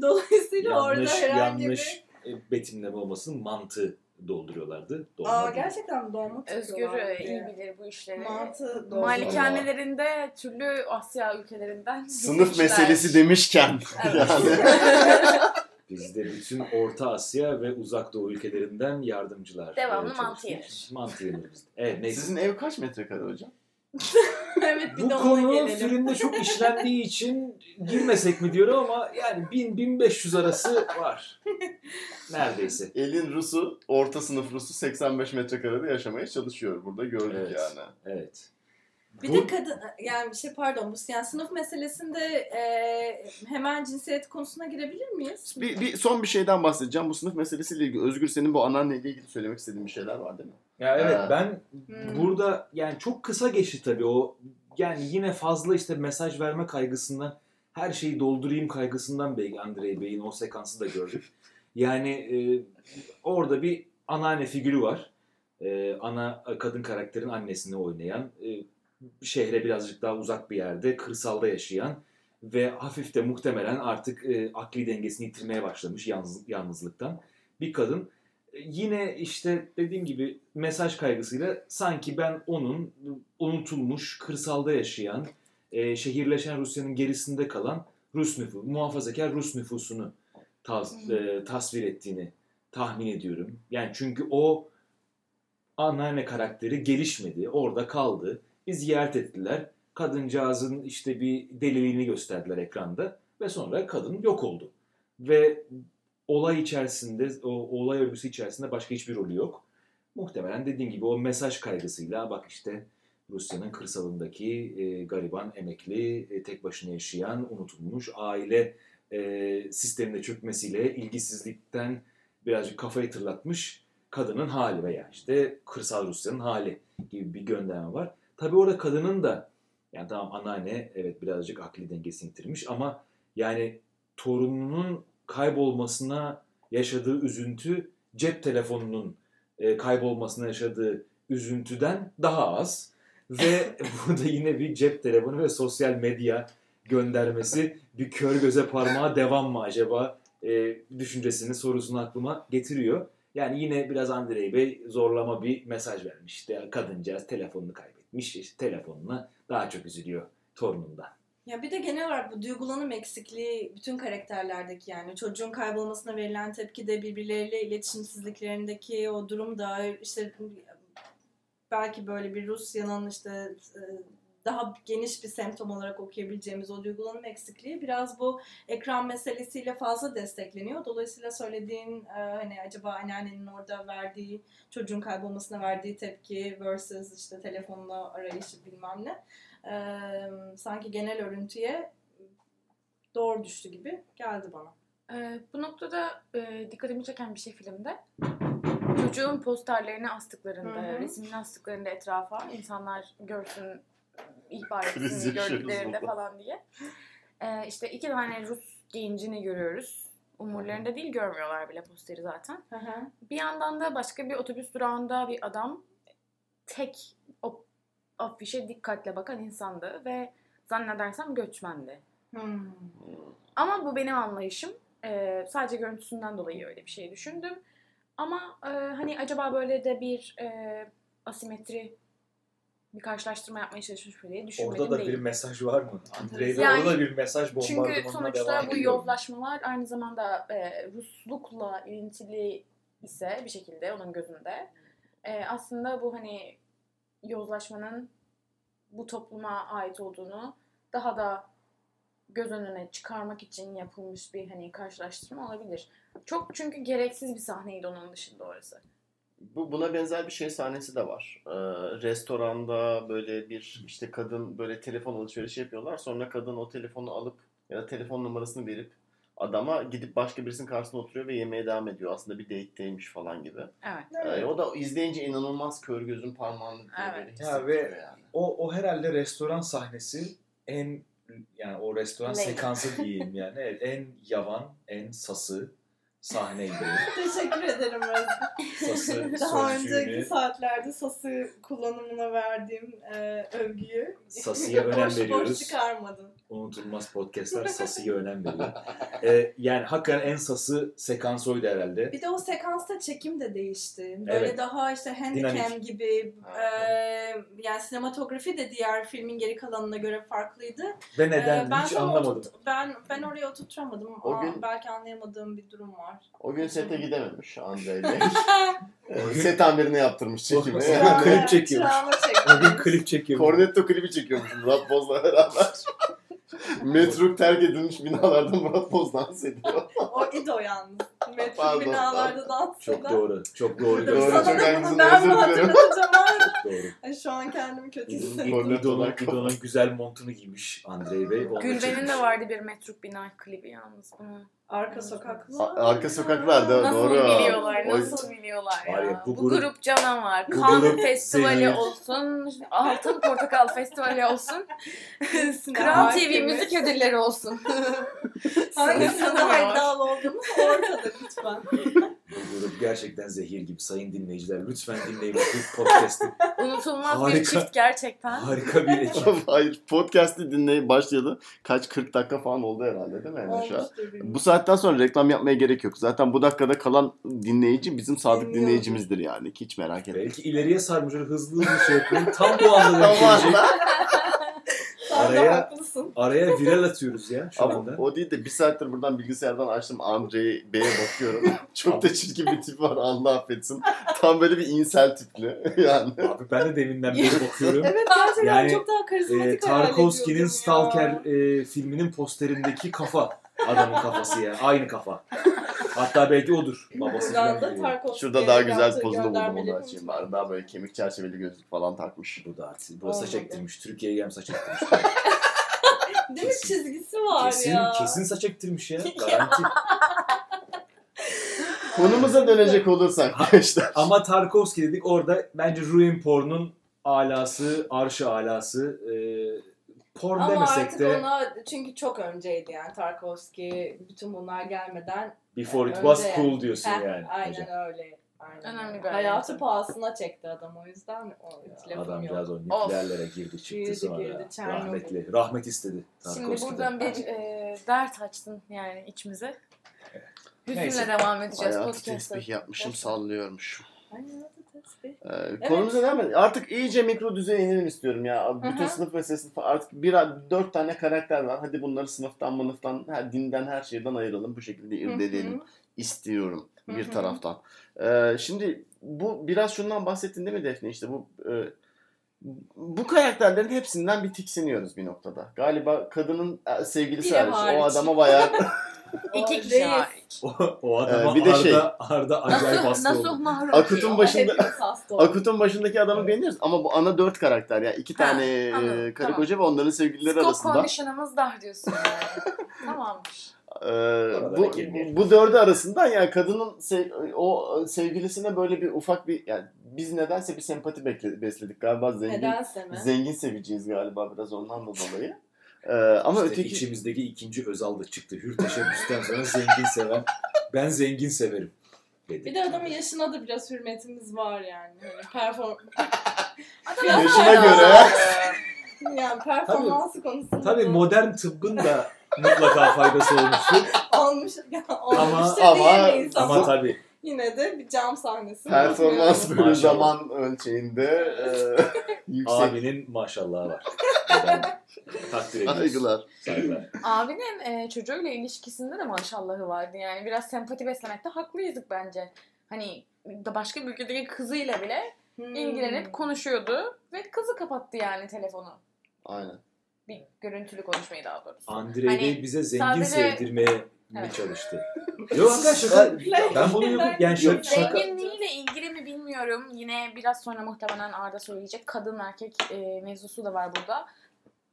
Dolayısıyla orada yanlış, herhangi yanlış bir... e, betimleme olmasın mantı dolduruyorlardı. Dolma Aa gerçekten mi dolma Özgür e, iyi bilir bu işleri. Mantı dolma. Malikanelerinde türlü Asya ülkelerinden Sınıf izleyiciler. meselesi demişken Evet. yani. Bizde bütün Orta Asya ve Uzak Doğu ülkelerinden yardımcılar. Devamlı e, mantı yenir. Mantı yenir bizde. Evet neyse. Sizin ev kaç metrekare hocam? evet bir Bu de konu filmde çok işlendiği için girmesek mi diyorum ama yani 1000-1500 arası var. Neredeyse. Elin Rus'u, orta sınıf Rus'u 85 metrekarede yaşamaya çalışıyor. Burada gördük Evet. yani. Evet. Bir Bu- de kadın yani şey pardon bu yani sınıf meselesinde e, hemen cinsiyet konusuna girebilir miyiz? Bir, bir son bir şeyden bahsedeceğim. Bu sınıf meselesiyle ilgili. Özgür senin bu anneanne ile ilgili söylemek istediğin bir şeyler var değil mi? Ya evet ben Hmm. burada yani çok kısa geçti tabii o yani yine fazla işte mesaj verme kaygısından her şeyi doldurayım kaygısından belki Andrei Bey'in o sekansı da gördük. Yani e, orada bir anneanne figürü var. E, ana kadın karakterin annesini oynayan e, şehre birazcık daha uzak bir yerde kırsalda yaşayan ve hafif de muhtemelen artık e, akli dengesini yitirmeye başlamış yalnız, yalnızlıktan bir kadın yine işte dediğim gibi mesaj kaygısıyla sanki ben onun unutulmuş, kırsalda yaşayan, e, şehirleşen Rusya'nın gerisinde kalan Rus nüfusu, muhafazakar Rus nüfusunu tas- e, tasvir ettiğini tahmin ediyorum. Yani çünkü o anneanne karakteri gelişmedi. Orada kaldı. Bir ziyaret ettiler. Kadıncağızın işte bir deliliğini gösterdiler ekranda. Ve sonra kadın yok oldu. Ve olay içerisinde, o olay örgüsü içerisinde başka hiçbir rolü yok. Muhtemelen dediğim gibi o mesaj kaygısıyla bak işte Rusya'nın kırsalındaki e, gariban, emekli, e, tek başına yaşayan, unutulmuş aile e, sisteminde çökmesiyle ilgisizlikten birazcık kafayı tırlatmış kadının hali veya işte kırsal Rusya'nın hali gibi bir gönderme var. Tabi orada kadının da yani tamam anneanne evet birazcık akli dengesini yitirmiş ama yani torununun kaybolmasına yaşadığı üzüntü cep telefonunun e, kaybolmasına yaşadığı üzüntüden daha az. Ve burada yine bir cep telefonu ve sosyal medya göndermesi bir kör göze parmağa devam mı acaba e, düşüncesini sorusunu aklıma getiriyor. Yani yine biraz Andrei Bey zorlama bir mesaj vermiş. İşte kadıncağız telefonunu kaybetmiş. İşte telefonuna daha çok üzülüyor torunundan. Ya bir de genel olarak bu duygulanım eksikliği bütün karakterlerdeki yani çocuğun kaybolmasına verilen tepki de birbirleriyle iletişimsizliklerindeki o durum da işte belki böyle bir Rusya'nın işte e, daha geniş bir semptom olarak okuyabileceğimiz o duygulanım eksikliği biraz bu ekran meselesiyle fazla destekleniyor. Dolayısıyla söylediğin e, hani acaba anneannenin orada verdiği çocuğun kaybolmasına verdiği tepki versus işte telefonla arayışı bilmem ne e, sanki genel örüntüye doğru düştü gibi geldi bana. Ee, bu noktada e, dikkatimi çeken bir şey filmde. Çocuğun posterlerini astıklarında, Hı hı. resmini astıklarında etrafa insanlar görsün, ihbar etsin gördüklerinde falan diye. Ee, işte iki tane Rus gencini görüyoruz. Umurlarında değil görmüyorlar bile posteri zaten. Hı hı. Bir yandan da başka bir otobüs durağında bir adam tek o afişe dikkatle bakan insandı ve zannedersem göçmendi. Hmm. Ama bu benim anlayışım. Ee, sadece görüntüsünden dolayı öyle bir şey düşündüm. Ama e, hani acaba böyle de bir e, asimetri bir karşılaştırma yapmaya çalışmış mı diye düşünmedim Orada da değil. bir mesaj var mı? Andrei Bey Yani- orada da bir mesaj bombardımanına Çünkü sonuçta bu yozlaşmalar aynı zamanda e, Ruslukla ilintili ise bir şekilde onun gözünde e, aslında bu hani yozlaşmanın bu topluma ait olduğunu daha da göz önüne çıkarmak için yapılmış bir hani karşılaştırma olabilir. Çok çünkü gereksiz bir sahneydi onun dışında orası. Bu buna benzer bir şey sahnesi de var. Ee, restoranda böyle bir işte kadın böyle telefon alışverişi yapıyorlar. Sonra kadın o telefonu alıp ya da telefon numarasını verip adama gidip başka birisinin karşısına oturuyor ve yemeğe devam ediyor. Aslında bir date'teymiş falan gibi. Evet. Ee, o da izleyince inanılmaz kör gözün parmağını Evet. Ya ve- yani. O, o herhalde restoran sahnesi en yani o restoran Lame. sekansı diyeyim yani. Evet, en yavan, en sası sahneydi. Teşekkür ederim Özgür. Sası Daha önceki saatlerde sası kullanımına verdiğim e, övgüyü Sası'ya önem boş veriyoruz. boş çıkarmadın. unutulmaz podcastlar Sası'ya önem veriyor. Ee, yani hakikaten en sası sekans oydu herhalde. Bir de o sekansta çekim de değişti. Böyle Evet. daha işte handicam Dinamik. gibi e, yani sinematografi de diğer filmin geri kalanına göre farklıydı. Ve neden E, ben hiç anlamadım. oturt- ben ben oraya oturtturamadım. O Aa, gün- belki anlayamadığım bir durum var. O gün sete gidememiş Andrei Bey. O gün- Set amirini yaptırmış çekimi. O- Yani klip çekiyormuş. O gün klip çekiyor. Cornetto klibi çekiyormuş Murat Boz'la beraber. Metruk terk edilmiş binalarda Murat Boz dans ediyor. O İdo yalnız. Metro Pardon, binalarda dans Çok eden. doğru. Çok doğru. Dur, Doğru, gördün. sana çok da bunu ben mi hatırlatacağım abi? Çok doğru. Ay, Şu an kendimi kötü hissediyorum. İdo'nun, İdo'nun güzel montunu giymiş Andrei Bey. Gülben'in de vardı bir metruk bina klibi yalnız bunu. Arka sokaklar. Arka sokaklar. Nasıl Doğru. biliyorlar, O- nasıl biliyorlar ya. Ya, bu bu, grup- grup, canavar. bu Kan grup Festivali zehir. olsun, Altın Portakal Festivali olsun, Kral TV müzik ödülleri olsun. Hangisine daha iddialı olduğumuz ortada lütfen. Gerçekten zehir gibi sayın dinleyiciler. Lütfen dinleyin bu podcast'i. Unutulmaz bir Harika. çift gerçekten. Harika bir ekip. Hayır podcast'i dinleyip başladı. Kaç 40 dakika falan oldu herhalde değil mi Emre şu an? Olmuştur bilmiyorum. Bu saatten sonra reklam yapmaya gerek yok. Zaten bu dakikada kalan dinleyici bizim sadık Dinliyordur. dinleyicimizdir yani. Hiç merak etmeyin. Belki ileriye sarmış hızlı hızlı şey yapıyorum. Tam bu anda gelecek. Araya- haklısın. Araya viral atıyoruz ya şu Ama anda. o değil de bir saattir buradan bilgisayardan açtım Andrei Bey'e bakıyorum. Çok da çirkin bir tip var Allah affetsin. Tam böyle bir insel tipli yani. Abi ben de deminden beri bakıyorum. Evet gerçekten Yani, çok daha karizmatik hayal Tarkovski'nin Stalker e, filminin posterindeki kafa. Adamın kafası ya. Aynı kafa. Hatta belki odur. Babası Buradan da. Tarkovski'ye Şurada daha güzel yaptığı pozunu buldum onu göndermeleri açayım bari. Daha böyle kemik çerçeveli gözlük falan takmış. Bu da. Bu saç Olmadı. ektirmiş. Türkiye'ye gelmiş saç ektirmiş. Değil mi? Kesin. Çizgisi var kesin, ya. kesin saç ektirmiş ya. Garanti. Konumuza dönecek olursak işte. Ama Tarkovski dedik orada bence Ruin Porn'un alası, arşı alası. E, porn Ama demesek artık de ona çünkü çok önceydi yani Tarkovski bütün bunlar gelmeden Before It önce Was yani. Cool diyorsun Heh, yani. Aynen hocam. öyle. Aynen. Önemli bir Hayatı pahasına çekti adam o yüzden o Adam yok. biraz o nükleerlere girdi çıktı Girdi, sonra. girdi. Rahmetli. Rahmet istedi. Şimdi buradan bir e, dert açtın yani içimize. Hüzünle Neyse. devam edeceğiz Hayatı tesbih yapmışım sallıyormuş. Ay, tesbih. Ee, Konumuza devam edelim. Artık iyice mikro düzeye inelim istiyorum ya. Bütün Hı hı. sınıf meselesi. Artık bir, dört tane karakter var. Hadi bunları sınıftan, mınıftan, her, dinden, her şeyden ayıralım. Bu şekilde irdeleyelim. İstiyorum bir taraftan. Ee, şimdi bu biraz şundan bahsettin değil mi Defne? İşte bu e, bu karakterlerin hepsinden bir tiksiniyoruz bir noktada. Galiba kadının e, sevgilisi hariç o adama bayağı İki kişi hariç. O, o adama Ee, bir de Arda, şey- Arda acayip Nasuh, hasta oldu. Mahrum. Akut'un başında hepimiz hasta olduk. Akut'un başındaki adamı beğeniyoruz ama bu ana dört karakter ya. iki Ha, tane e, anladım, karı tamam. koca ve onların sevgilileri Scope arasında condition'ımız dar diyorsun yani. Tamamdır. e, Oralara bu, girmeyelim. bu dördü arasında yani kadının se- o sevgilisine böyle bir ufak bir yani biz nedense bir sempati bekle- besledik galiba zengin Nedense mi? zengin seveceğiz galiba biraz ondan da dolayı. Ee, ama İşte öteki içimizdeki ikinci Özal da çıktı. Hür teşebbüsten sonra zengin seven. Ben zengin severim. Dedi. Bir de adamın yaşına da biraz hürmetimiz var yani. Hani perform Yaşına göre. yani performansı konusunda Tabii modern tıbbın da mutlaka faydası olmuştur. olmuş ya olmuş Ama- ama, Ama tabii yine de bir cam sahnesi. performans böyle Maşallah. zaman ölçeğinde e, yüksek abinin maşallahı var. Ben takdir ediyoruz. saygılar. Saygılar. Abinin e, çocuğuyla ilişkisinde de maşallahı vardı yani. Biraz sempati beslemekte haklıydık bence. Hani da başka bir ülkedeki kızıyla bile Hmm. ilgilenip konuşuyordu ve kızı kapattı yani telefonu. Aynen. Bir görüntülü konuşmayı daha doğrusu. Andrei Hani bize zengin sadece- sevdirmeye Evet. çalıştı? Yok arkadaşlar şaka. Ben bunu yapıp yani şaka. Zenginliğiyle ilgili mi bilmiyorum. Yine biraz sonra muhtemelen Arda söyleyecek. Kadın erkek e, mevzusu da var burada.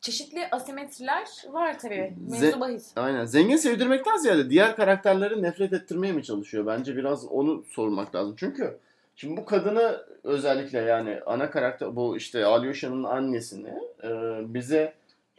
Çeşitli asimetriler var tabii. Mevzu Ze- bahis. Aynen. Zengin sevdirmekten ziyade diğer karakterleri nefret ettirmeye mi çalışıyor? Bence biraz onu sormak lazım. Çünkü şimdi bu kadını özellikle yani ana karakter bu işte Alyoshan'ın annesini e, bize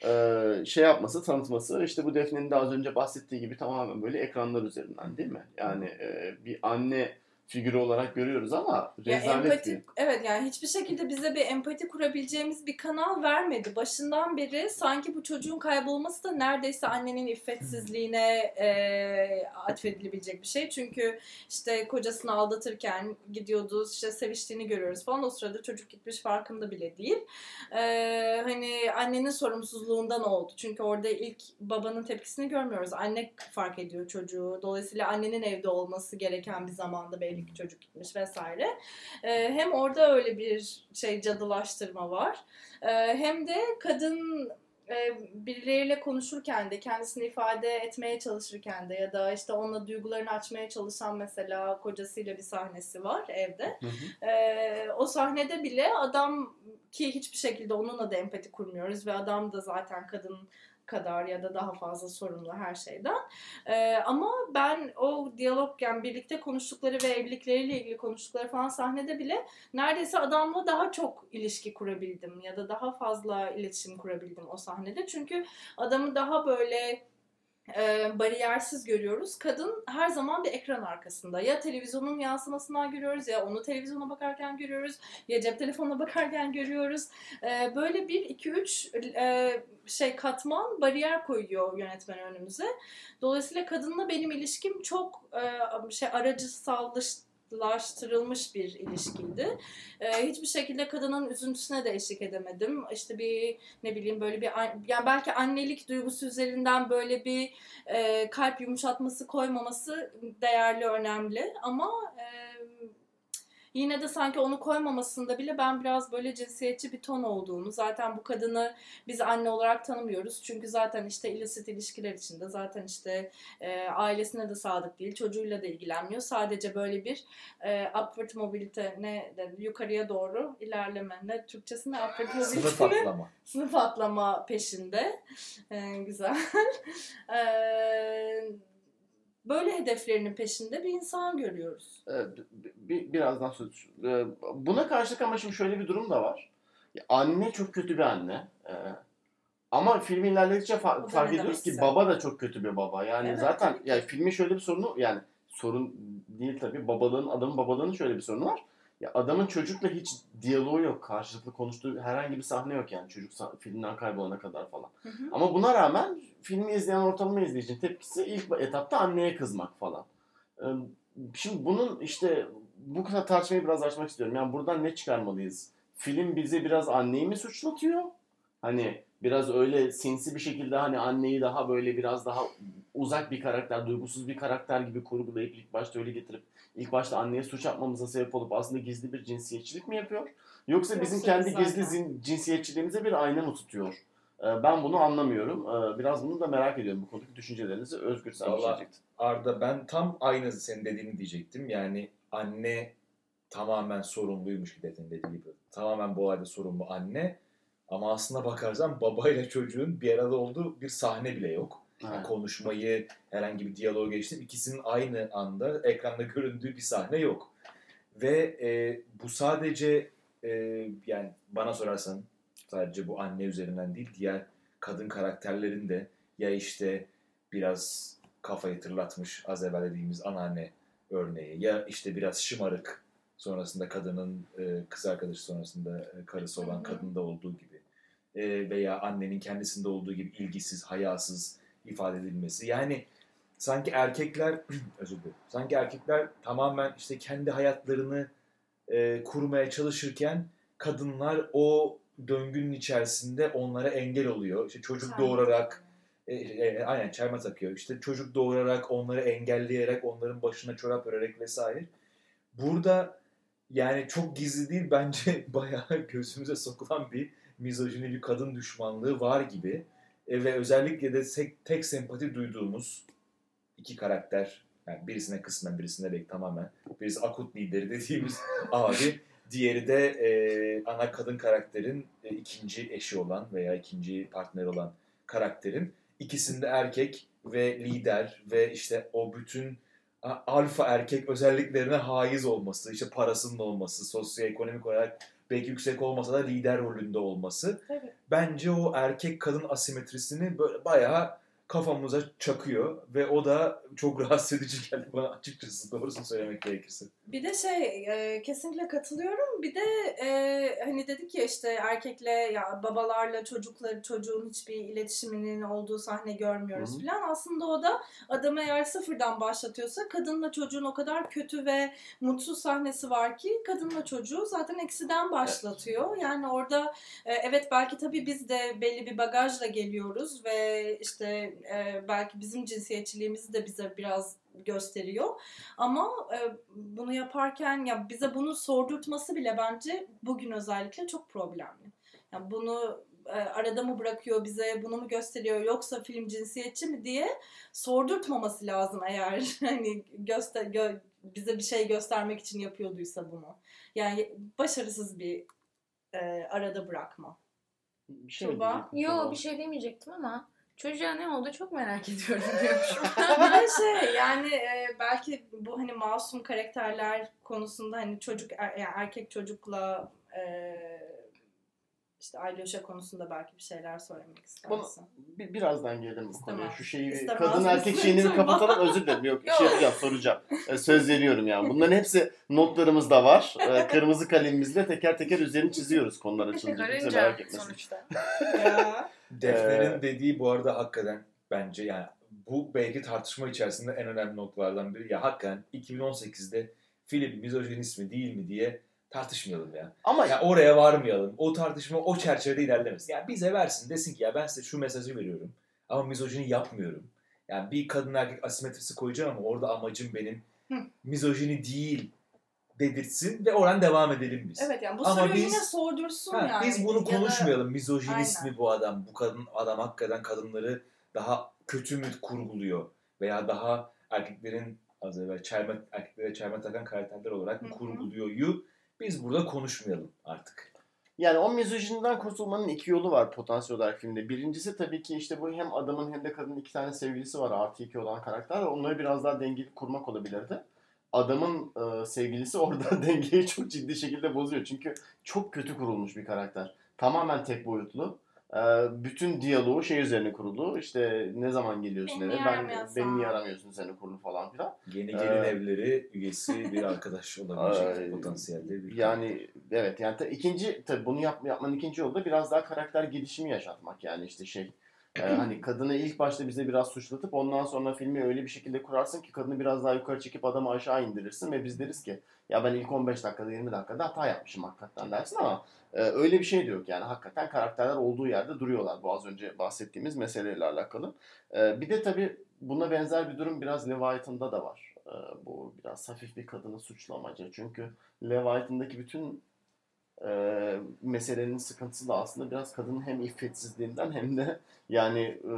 e, şey yapması, tanıtması işte bu Defne'nin de az önce bahsettiği gibi tamamen böyle ekranlar üzerinden değil mi? Yani e, bir anne figürü olarak görüyoruz ama Ya rezalet empati, bir. evet yani hiçbir şekilde bize bir empati kurabileceğimiz bir kanal vermedi. Başından beri sanki bu çocuğun kaybolması da neredeyse annenin iffetsizliğine e, atfedilebilecek bir şey. Çünkü işte kocasını aldatırken gidiyordu işte seviştiğini görüyoruz falan. O sırada çocuk gitmiş farkında bile değil. E, hani annenin sorumsuzluğundan oldu. Çünkü orada ilk babanın tepkisini görmüyoruz. Anne fark ediyor çocuğu. Dolayısıyla annenin evde olması gereken bir zamanda belli ki çocuk gitmiş vesaire. Ee, hem orada öyle bir şey cadılaştırma var. Ee, hem de kadın e, birileriyle konuşurken de kendisini ifade etmeye çalışırken de ya da işte onunla duygularını açmaya çalışan mesela kocasıyla bir sahnesi var evde. Hı hı. Ee, o sahnede bile adam ki hiçbir şekilde onunla da empati kurmuyoruz ve adam da zaten kadın kadar ya da daha fazla sorumlu her şeyden. Ee, ama ben o diyalog yani birlikte konuştukları ve evlilikleriyle ilgili konuştukları falan sahnede bile neredeyse adamla daha çok ilişki kurabildim ya da daha fazla iletişim kurabildim o sahnede. Çünkü adamı daha böyle e, bariyersiz görüyoruz. Kadın her zaman bir ekran arkasında. Ya televizyonun yansımasından görüyoruz ya onu televizyona bakarken görüyoruz ya cep telefonuna bakarken görüyoruz. E, böyle bir iki üç e, şey katman bariyer koyuyor yönetmen önümüze. Dolayısıyla kadınla benim ilişkim çok e, şey aracısallaştı laştırılmış bir ilişkiydi. Ee, hiçbir şekilde kadının üzüntüsüne de eşlik edemedim. İşte bir ne bileyim böyle bir an- yani belki annelik duygusu üzerinden böyle bir e, kalp yumuşatması koymaması değerli önemli ama e, yine de sanki onu koymamasında bile ben biraz böyle cinsiyetçi bir ton olduğunu zaten bu kadını biz anne olarak tanımıyoruz çünkü zaten işte illicit ilişkiler içinde zaten işte e, ailesine de sadık değil çocuğuyla da ilgilenmiyor sadece böyle bir e, upward mobility ne yukarıya doğru ilerleme ne Türkçesi ne upward mobility Sınıf atlama. sınıf atlama peşinde. Ee, güzel. Ee, böyle hedeflerinin peşinde bir insan görüyoruz. Ee, bi- bi- birazdan söz. Ee, Buna karşılık ama şimdi şöyle bir durum da var. Anne çok kötü bir anne. Ee, Ama filmin ilerledikçe fa- fark ediyoruz ki baba da çok kötü bir baba. Yani Evet, zaten yani filmin şöyle bir sorunu yani sorun değil tabii babalığın adamın babalığının şöyle bir sorunu var. Ya adamın çocukla hiç diyaloğu yok. Karşılıklı konuştuğu herhangi bir sahne yok yani çocuk filmden kaybolana kadar falan. Hı hı. Ama buna rağmen filmi izleyen ortalama izleyicinin tepkisi ilk etapta anneye kızmak falan. Ee, Şimdi bunun işte bu kadar tartışmayı biraz açmak istiyorum. Yani buradan ne çıkarmalıyız? Film bizi biraz anneyi mi suçlatıyor? Hani biraz öyle sinsi bir şekilde hani anneyi daha böyle biraz daha uzak bir karakter, duygusuz bir karakter gibi kurgulayıp ilk başta öyle getirip ilk başta anneye suç atmamıza sebep olup aslında gizli bir cinsiyetçilik mi yapıyor? Yoksa bizim Yoksa kendi zaten. gizli zin- cinsiyetçiliğimize bir ayna mı tutuyor? Ee, Ben bunu anlamıyorum. Ee, Biraz bunu da merak ediyorum bu konudaki düşüncelerinizi. Özgür sen bir şey. Arda ben tam aynı senin dediğini diyecektim. Yani anne tamamen sorumluymuş gibi senin dediğin gibi. Tamamen bu olayda sorumlu anne. Ama aslına bakarsan babayla çocuğun bir arada olduğu bir sahne bile yok. Yani konuşmayı, herhangi bir diyaloğu geçtim. İkisinin aynı anda ekranda göründüğü bir sahne yok. Ve e, bu sadece e, yani bana sorarsan sadece bu anne üzerinden değil diğer kadın karakterlerin de ya işte biraz kafayı tırlatmış az evvel dediğimiz anneanne örneği ya işte biraz şımarık sonrasında kadının e, kız arkadaşı sonrasında e, karısı olan kadında olduğu gibi E, veya annenin kendisinde olduğu gibi ilgisiz, hayasız ifade edilmesi. Yani sanki erkekler özür dilerim. Sanki erkekler tamamen işte kendi hayatlarını e, kurmaya çalışırken kadınlar o döngünün içerisinde onlara engel oluyor. İşte çocuk doğurarak e, e, aynen çelme takıyor. İşte çocuk doğurarak, onları engelleyerek, onların başına çorap örerek vesaire. Burada yani çok gizli değil bence bayağı gözümüze sokulan bir mizojini, bir kadın düşmanlığı var gibi. E, ve özellikle de tek, tek sempati duyduğumuz iki karakter, yani birisine kısmen, birisine belki tamamen. Birisi akut lideri dediğimiz abi. Diğeri de e, ana kadın karakterin e, ikinci eşi olan veya ikinci partneri olan karakterin ikisinde erkek ve lider ve işte o bütün alfa erkek özelliklerine haiz olması, işte parasının olması, sosyoekonomik olarak belki yüksek olmasa da lider rolünde olması Tabii. bence o erkek kadın asimetrisini böyle bayağı kafamıza çakıyor ve o da çok rahatsız edici geldi bana açıkçası doğrusunu söylemek gerekirse. Bir de şey e, kesinlikle katılıyorum. Bir de e, hani dedik ya işte erkekle ya babalarla çocukları çocuğun hiçbir iletişiminin olduğu sahne görmüyoruz Hı hı. falan. Aslında o da adamı eğer sıfırdan başlatıyorsa kadınla çocuğun o kadar kötü ve mutsuz sahnesi var ki kadınla çocuğu zaten eksiden başlatıyor. Yani orada e, evet belki tabii biz de belli bir bagajla geliyoruz ve işte e, belki bizim cinsiyetçiliğimizi de bize biraz gösteriyor. Ama e, bunu yaparken ya bize bunu sordurtması bile bence bugün özellikle çok problemli. Yani bunu e, arada mı bırakıyor bize, bunu mu gösteriyor yoksa film cinsiyetçi mi diye sordurtmaması lazım eğer hani göster gö- bize bir şey göstermek için yapıyorduysa bunu. Yani başarısız bir e, arada bırakma. Bir şey Yo Tuğba? bir şey demeyecektim ama çocuğa ne oldu çok merak ediyorum diyormuşum. bir de şey yani e, belki bu hani masum karakterler konusunda hani çocuk er, yani erkek çocukla e, işte Alyosha konusunda belki bir şeyler söylemek istersin. Bir, birazdan gelelim bu konuya. İstemez. Şu şeyi İstemez kadın erkek şeyini bir kapatalım. Özür dilerim. Yok şey yapacağım soracağım. Ee, söz veriyorum yani. Bunların hepsi notlarımızda var. Ee, kırmızı kalemimizle teker teker üzerini çiziyoruz konular açılınca. Karınca merak etmesin. sonuçta. ya. Defne'nin Ee, dediği bu arada hakikaten bence yani bu belki tartışma içerisinde en önemli noktalardan biri. Ya hakikaten 2018'de film mizojinist mi değil mi diye tartışmayalım ya. Ama Ya oraya varmayalım. O tartışma o çerçevede ilerlemesin. Yani bize versin desin ki ya ben size şu mesajı veriyorum ama mizojini yapmıyorum. Yani bir kadın erkek asimetrisi koyacağım ama orada amacım benim Hı. mizojini değil dedirtsin ve oradan devam edelim biz. Evet yani bu Ama soruyu biz- yine sordursun Ha, yani. Biz bunu Ya da- konuşmayalım. Mizojinist Aynen. mi bu adam? Bu kadın adam hakikaten kadınları daha kötü mü kurguluyor? Veya daha erkeklerin az evvel çelme, erkeklere çelme takan karakterler olarak mı kurguluyor biz burada konuşmayalım artık. Yani o mizojininden kurtulmanın iki yolu var potansiyel olarak filmde. Birincisi tabii ki işte bu hem adamın hem de kadının iki tane sevgilisi var artı iki olan karakter. Onları biraz daha dengeli kurmak olabilirdi. Adamın e, sevgilisi orada dengeyi çok ciddi şekilde bozuyor. Çünkü çok kötü kurulmuş bir karakter. Tamamen tek boyutlu. Bütün diyaloğu şey üzerine kurulu. İşte ne zaman geliyorsun Beni eve? Ben beni niye aramıyorsun seni kurulu falan filan. Yeni Ee, gelin evleri üyesi bir arkadaş olabilecek potansiyelde bir Yani evet yani ta, ikinci tabii bunu yap, yapmanın ikinci yolu da biraz daha karakter gelişimi yaşatmak yani işte şey e, hani kadını ilk başta bize biraz suçlatıp ondan sonra filmi öyle bir şekilde kurarsın ki kadını biraz daha yukarı çekip adamı aşağı indirirsin ve biz deriz ki ya ben ilk 15 dakikada 20 dakikada hata yapmışım hakikaten dersin ama e, öyle bir şey de yok yani hakikaten karakterler olduğu yerde duruyorlar bu az önce bahsettiğimiz meseleyle alakalı. E, bir de tabii buna benzer bir durum biraz Leviathan'da da var. E, bu biraz hafif bir kadını suçlamaca çünkü Leviathan'daki bütün e, meselenin sıkıntısı da aslında biraz kadının hem iffetsizliğinden hem de yani e,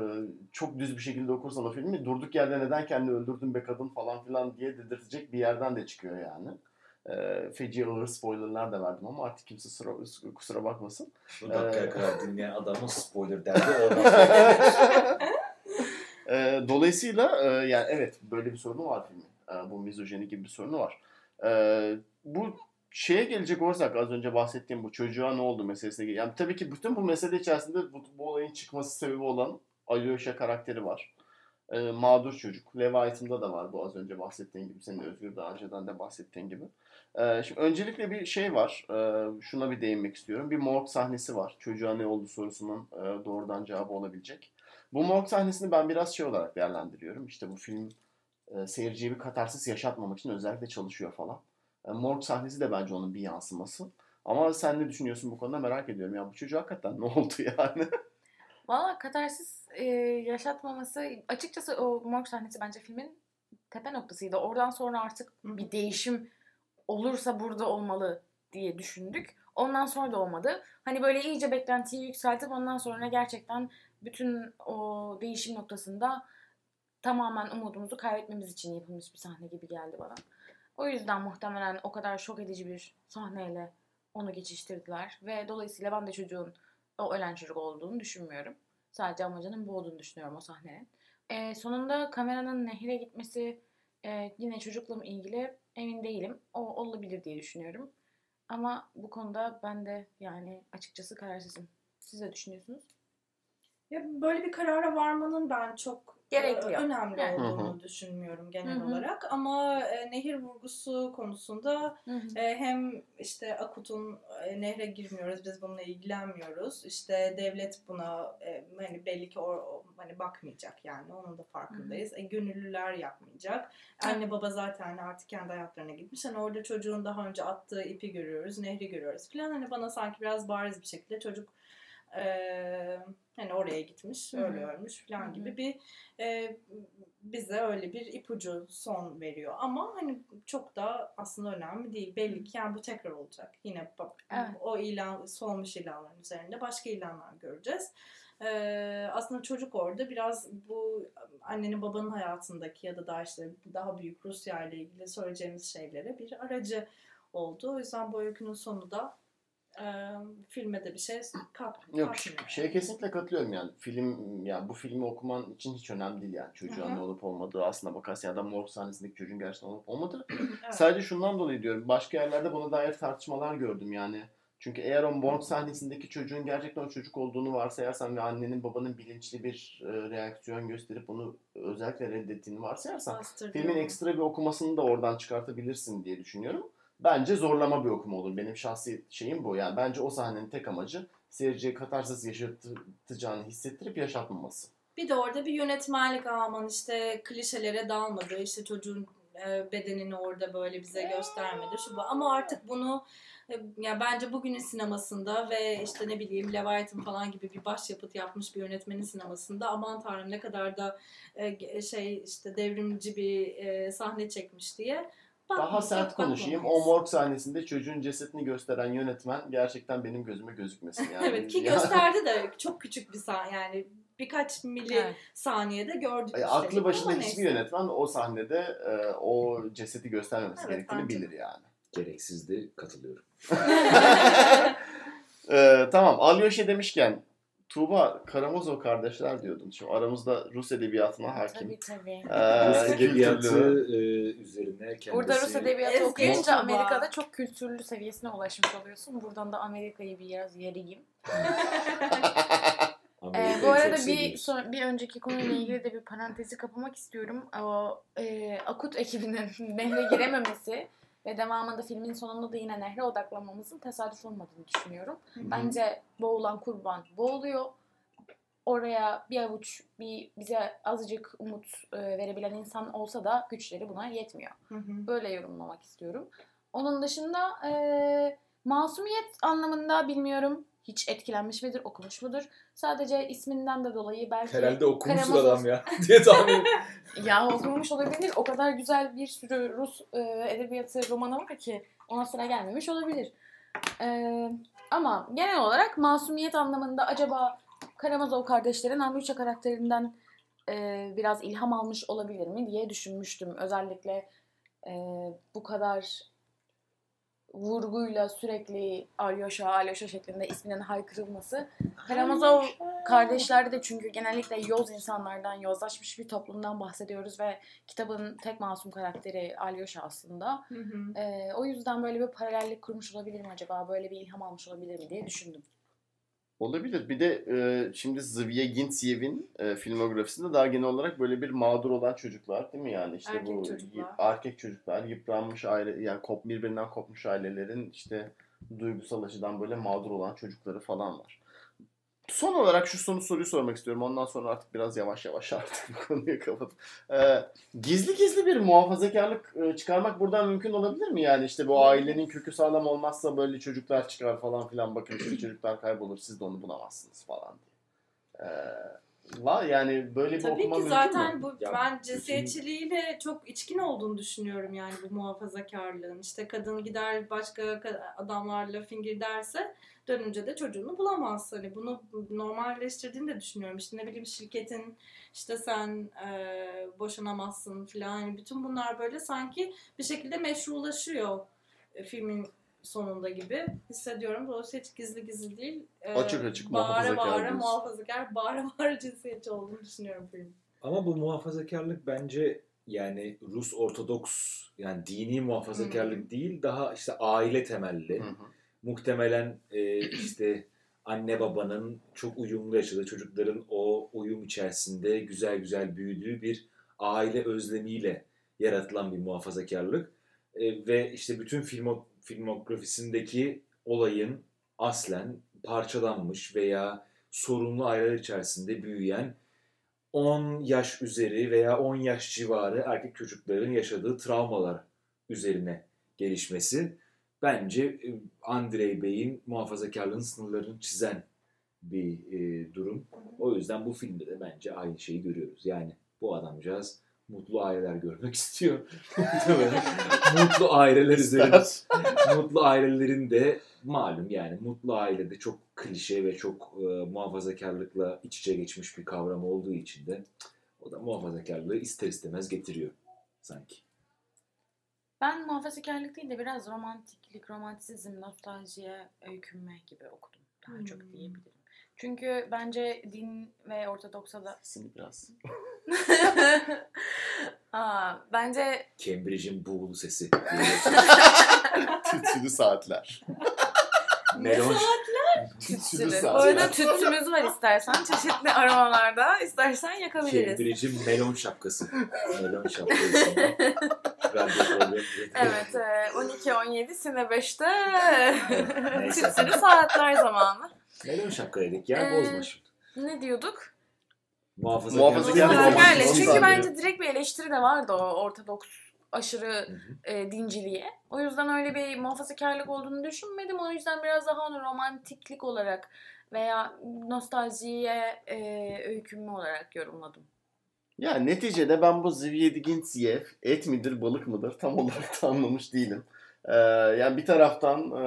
çok düz bir şekilde okursan o filmi durduk yerde neden kendini öldürdün be kadın falan filan diye dedirtecek bir yerden de çıkıyor yani. E, feci ağır spoilerlar da verdim ama artık kimse sıra, kusura bakmasın. Bu dakikaya Ee, kadar dinleyen adamın spoiler derdi oradan. E, dolayısıyla e, yani evet böyle bir sorunu var filmin. E, bu mizojeni gibi bir sorunu var. E, bu şeye gelecek olursak az önce bahsettiğim bu çocuğa ne oldu meselesine Yani tabii ki bütün bu mesele içerisinde bu, bu olayın çıkması sebebi olan Alyosha karakteri var. E, mağdur çocuk. Leviathan'da da var bu az önce bahsettiğin gibi. Senin Özgür daha önceden de bahsettiğin gibi. E, şimdi öncelikle bir şey var. E, şuna bir değinmek istiyorum. Bir morg sahnesi var. Çocuğa ne oldu sorusunun e, doğrudan cevabı olabilecek. Bu morg sahnesini ben biraz şey olarak değerlendiriyorum. İşte bu film e, seyirciye bir katarsis yaşatmamak için özellikle çalışıyor falan. E, morg sahnesi de bence onun bir yansıması. Ama sen ne düşünüyorsun bu konuda merak ediyorum. Ya bu çocuğa hakikaten ne oldu yani? Valla katarsis e, yaşatmaması açıkçası o morg sahnesi bence filmin tepe noktasıydı. Oradan sonra artık bir değişim olursa burada olmalı diye düşündük. Ondan sonra da olmadı. Hani böyle iyice beklentiyi yükseltip ondan sonra gerçekten bütün o değişim noktasında tamamen umudumuzu kaybetmemiz için yapılmış bir sahne gibi geldi bana. O yüzden muhtemelen o kadar şok edici bir sahneyle onu geçiştirdiler. Ve dolayısıyla ben de çocuğun o ölen çocuk olduğunu düşünmüyorum. Sadece amacının bu olduğunu düşünüyorum o sahnenin. Ee, sonunda kameranın nehire gitmesi e, yine çocukla mı ilgili emin değilim. O olabilir diye düşünüyorum. Ama bu konuda ben de yani açıkçası kararsızım. Siz ne düşünüyorsunuz? Ya böyle bir karara varmanın ben çok Gerekli yok. önemli Yani. olduğunu düşünmüyorum genel Hı hı. olarak. Ama e, nehir vurgusu konusunda e, hem işte Akut'un e, nehre girmiyoruz biz bununla ilgilenmiyoruz. İşte devlet buna e, hani belli ki o, o- hani bakmayacak yani onun da farkındayız. E, gönüllüler yapmayacak. Anne baba zaten artık kendi hayatlarına gitmiş. Hani orada çocuğun daha önce attığı ipi görüyoruz nehri görüyoruz falan hani bana sanki biraz bariz bir şekilde çocuk e, hani oraya gitmiş, öyle ölmüş falan gibi bir e, bize öyle bir ipucu son veriyor. Ama hani çok da aslında önemli değil. Belli ki yani bu tekrar olacak. Yine bak, Evet. o ilan solmuş ilanların üzerinde başka ilanlar göreceğiz. Ee, aslında çocuk orada biraz bu annenin babanın hayatındaki ya da daha işte daha büyük Rusya ile ilgili söyleyeceğimiz şeylere bir aracı oldu. O yüzden bu öykünün sonu da e, filme de bir şey kat, Yok katmıyor. şeye kesinlikle katılıyorum yani. Film yani bu filmi okuman için hiç önemli değil yani. Çocuğa Hı hı. ne olup olmadığı aslında bakarsan ya da morg sahnesindeki çocuğun gerçekten olup olmadığı. Evet. Sadece şundan dolayı diyorum. Başka yerlerde buna dair tartışmalar gördüm yani. Çünkü eğer o morg sahnesindeki çocuğun gerçekten o çocuk olduğunu varsayarsan ve annenin babanın bilinçli bir e, reaksiyon gösterip bunu özellikle reddettiğini varsayarsan filmin onu. ekstra bir okumasını da oradan çıkartabilirsin diye düşünüyorum. Bence zorlama bir okuma olur. Benim şahsi şeyim bu. Yani bence o sahnenin tek amacı seyirciye katarsis yaşatacağını hissettirip yaşatmaması. Bir de orada bir yönetmenlik aman işte klişelere dalmadı. işte çocuğun e, bedenini orada böyle bize göstermedi. Şu bu. Ama artık bunu e, ya bence bugünün sinemasında ve işte ne bileyim Leviathan falan gibi bir başyapıt yapmış bir yönetmenin sinemasında aman tanrım ne kadar da e, şey işte devrimci bir sahne çekmiş diye Daha sert konuşayım. O morg sahnesinde çocuğun cesedini gösteren yönetmen gerçekten benim gözüme gözükmesin yani. Evet ki gösterdi de çok küçük bir sahne yani birkaç mili Evet. saniyede gördük. Ay, üstelik. aklı başında hiçbir neyse. yönetmen o sahnede e, o cesedi göstermemesi Evet, gerektiğini bence bilir yani. Gereksizdi katılıyorum. Ee, tamam Alyosha demişken Tuğba Karamazov kardeşler diyordun. Şu aramızda Rus edebiyatına hakim. Tabii tabii. Ee, Rus edebiyatı e, üzerine kendisi... Burada Rus edebiyatı Ezgi okuyunca Tuba. Amerika'da çok kültürlü seviyesine ulaşmış oluyorsun. Buradan da Amerika'yı biraz yeriyim. Ee, bu arada bir son, bir önceki konuyla ilgili de bir parantezi kapamak istiyorum. O e, Akut ekibinin nehre girememesi ve devamında filmin sonunda da yine nehre odaklanmamızın tesadüf olmadığını düşünüyorum. Bence boğulan kurban boğuluyor. Oraya bir avuç bir bize azıcık umut e, verebilen insan olsa da güçleri buna yetmiyor. Hı hı. Böyle yorumlamak istiyorum. Onun dışında e, masumiyet anlamında bilmiyorum. Hiç etkilenmiş midir, okumuş mudur? Sadece isminden de dolayı belki... Herhalde okumuştur Karamazov- adam ya diye tahmin. Ya okumuş olabilir. O kadar güzel bir sürü Rus e, edebiyatı romanı var ki ona sıra gelmemiş olabilir. E, ama genel olarak masumiyet anlamında acaba Karamazov kardeşlerin Andrusha karakterinden e, biraz ilham almış olabilir mi diye düşünmüştüm. Özellikle e, bu kadar vurguyla sürekli Alyosha, Alyosha şeklinde isminin haykırılması. Karamazov kardeşlerde de çünkü genellikle yoz insanlardan, yozlaşmış bir toplumdan bahsediyoruz ve kitabın tek masum karakteri Alyosha aslında. Hı hı. Ee, o yüzden böyle bir paralellik kurmuş olabilir mi acaba? Böyle bir ilham almış olabilir mi diye düşündüm. Olabilir. Bir de e, şimdi Zviye Gintsiyev'in e, filmografisinde daha genel olarak böyle bir mağdur olan çocuklar değil mi yani işte Erkek bu çocuklar. erkek çocuklar yıpranmış aile yani kop birbirinden kopmuş ailelerin işte duygusal açıdan böyle mağdur olan çocukları falan var. Son olarak şu sonu soruyu sormak istiyorum. Ondan sonra artık biraz yavaş yavaş artık bu konuyu kapatıp. Ee, gizli gizli bir muhafazakarlık e, çıkarmak buradan mümkün olabilir mi? Yani işte bu ailenin kökü sağlam olmazsa böyle çocuklar çıkar falan filan. Bakın işte çocuklar kaybolur siz de onu bulamazsınız falan diye. Ee, la yani böyle bir Tabii okuma ki mümkün zaten mü? bu Ya ben cinsiyetçiliğiyle çok içkin olduğunu düşünüyorum yani bu muhafazakarlığın. İşte kadın gider başka ka- adamlarla fingir derse dönünce de çocuğunu bulamaz. Hani bunu normalleştirdiğini de düşünüyorum. İşte ne bileyim şirketin işte sen e, boşanamazsın falan. Yani bütün bunlar böyle sanki bir şekilde meşrulaşıyor e, filmin sonunda gibi hissediyorum. Dolayısıyla hiç gizli gizli değil. E, Açık açık bağıra muhafazakar bağıra muhafazakar, bağıra bağıra cinsiyetçi olduğunu düşünüyorum film. Ama bu muhafazakarlık bence yani Rus Ortodoks yani dini muhafazakarlık değil daha işte aile temelli. Hı hı. Muhtemelen e, işte anne babanın çok uyumlu yaşadığı çocukların o uyum içerisinde güzel güzel büyüdüğü bir aile özlemiyle yaratılan bir muhafazakarlık. E, ve işte bütün filmo, filmografisindeki olayın aslen parçalanmış veya sorunlu aileler içerisinde büyüyen 10 yaş üzeri veya 10 yaş civarı erkek çocukların yaşadığı travmalar üzerine gelişmesi bence e, Andrei Bey'in muhafazakarlığın sınırlarını çizen bir e, durum. O yüzden bu filmde de bence aynı şeyi görüyoruz. Yani bu adamcağız mutlu aileler görmek istiyor. Mutlu aileler üzerinde İster. mutlu ailelerin de malum yani mutlu ailede çok klişe ve çok e, muhafazakarlıkla iç içe geçmiş bir kavram olduğu için de o da muhafazakarlığı ister istemez getiriyor sanki. Ben muhafazakarlık değil de biraz romantiklik, romantizm, nostaljiye öykünme gibi okudum. Daha çok Hmm. diyebilirim. Çünkü bence din ve ortodoksa da... Sesini biraz. Aa, bence Cambridge'in buğulu sesi. Tütsülü saatler. Melon, Tütsülü tütsülü. Bu saatler. arada tütsümüz var istersen. Çeşitli aromalarda istersen yakabiliriz. Cambridge'in melon şapkası. Melon şapkası. Evet, e, 12-17 Sine 5'te Neyse. tütsülü saatler zamanı. Melon şapka dedik ya Ee, bozma şimdi. Ne diyorduk? Muhafazakar Muhafazakar. Çünkü bence direkt bir eleştiri de vardı o Ortodoks aşırı Hı hı. e, dinciliğe. O yüzden öyle bir muhafazakarlık olduğunu düşünmedim. O yüzden biraz daha onu romantiklik olarak veya nostaljiye e, öykünme olarak yorumladım. Ya neticede ben bu Zviyedigintsev et midir balık mıdır tam olarak da anlamış değilim. Ee, yani bir taraftan e,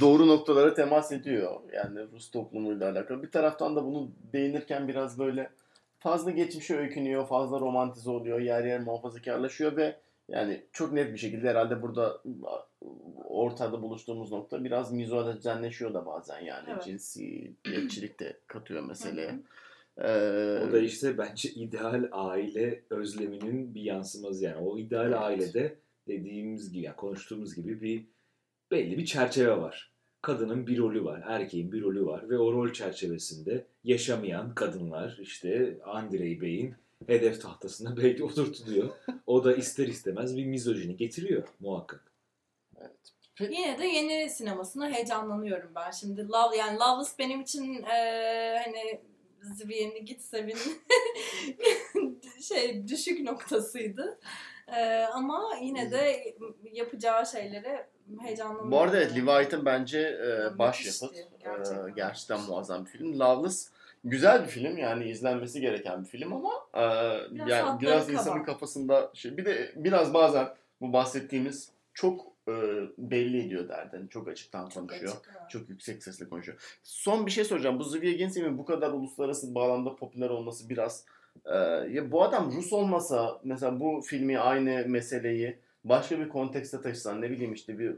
doğru noktalara temas ediyor. Yani Rus toplumuyla alakalı. Bir taraftan da bunu değinirken biraz böyle fazla geçmişe öykünüyor, fazla romantize oluyor, yer yer muhafazakarlaşıyor ve yani çok net bir şekilde herhalde burada ortada buluştuğumuz nokta biraz mizolajenleşiyor da bazen yani. Evet. Cinsiyetçilik de katıyor meseleye. Hı hı. Ee, O da işte bence ideal aile özleminin bir yansıması yani. O ideal Evet. ailede dediğimiz gibi, yani konuştuğumuz gibi bir belli bir çerçeve var. Kadının bir rolü var, erkeğin bir rolü var ve o rol çerçevesinde yaşamayan kadınlar işte Andrei Bey'in hedef tahtasına belki oturtuluyor. O da ister istemez bir mizojini getiriyor muhakkak. Yine de yeni sinemasına heyecanlanıyorum ben şimdi. Love, yani Loveless benim için eee hani Zviyen'i git sevin şey düşük noktasıydı. Eee, ama yine de yapacağı şeylere heyecanlanıyorum. Bu arada evet Leviathan bence e, başyapıt. E, gerçekten. gerçekten muazzam bir film. Loveless güzel bir film yani izlenmesi gereken bir film ama e, Biraz yani biraz kaba. insanın kafasında şey bir de biraz bazen bu bahsettiğimiz çok e, belli ediyor derdini. Çok açıktan Çok konuşuyor. açık, evet. Çok yüksek sesle konuşuyor. Son bir şey soracağım. Bu Zviye Gensev'in bu kadar uluslararası bağlamda popüler olması biraz e, ya bu adam Rus olmasa mesela bu filmi aynı meseleyi başka bir kontekste taşısan ne bileyim işte bir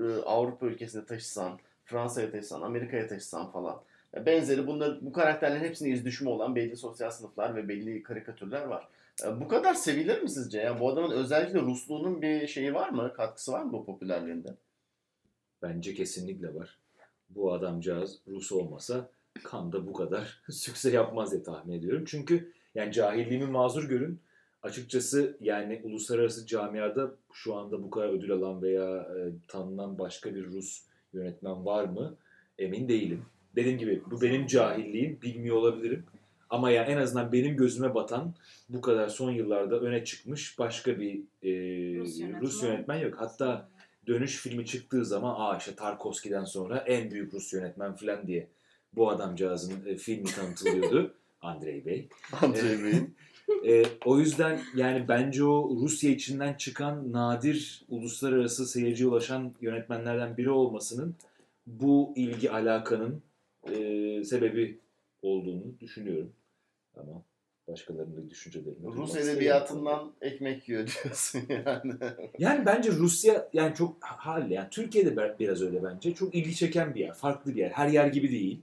e, Avrupa ülkesine taşısan, Fransa'ya taşısan, Amerika'ya taşısan falan. Benzeri bunlar, bu karakterlerin hepsinin iz düşümü olan belli sosyal sınıflar ve belli karikatürler var. E, Bu kadar sevilir mi sizce? Yani bu adamın özellikle Rusluğunun bir şeyi var mı? Katkısı var mı bu popülerliğinde? Bence kesinlikle var. Bu adamcağız Rus olmasa Kanda bu kadar sükse yapmaz diye tahmin ediyorum. Çünkü yani cahilliğimi mazur görün. Açıkçası yani uluslararası camiada şu anda bu kadar ödül alan veya e, tanınan başka bir Rus yönetmen var mı? Emin değilim. Dediğim gibi bu benim cahilliğim. Bilmiyor olabilirim. Ama ya en azından benim gözüme batan bu kadar son yıllarda öne çıkmış başka bir e, Rus yönetmen. Rus yönetmen yok. Hatta Dönüş filmi çıktığı zaman aa işte Tarkovski'den sonra en büyük Rus yönetmen falan diye bu adamcağızın e, filmi tanıtılıyordu. Andrei Bey. Andrei Bey'in. E, o yüzden yani bence o Rusya içinden çıkan nadir uluslararası seyirciye ulaşan yönetmenlerden biri olmasının bu ilgi alakanın e, sebebi olduğunu düşünüyorum. Ama başkalarının da düşüncelerini Rus edebiyatından ekmek yiyor diyorsun yani. Yani bence Rusya yani çok hal yani Türkiye'de biraz öyle bence. Çok ilgi çeken bir yer, farklı bir yer. Her yer gibi değil.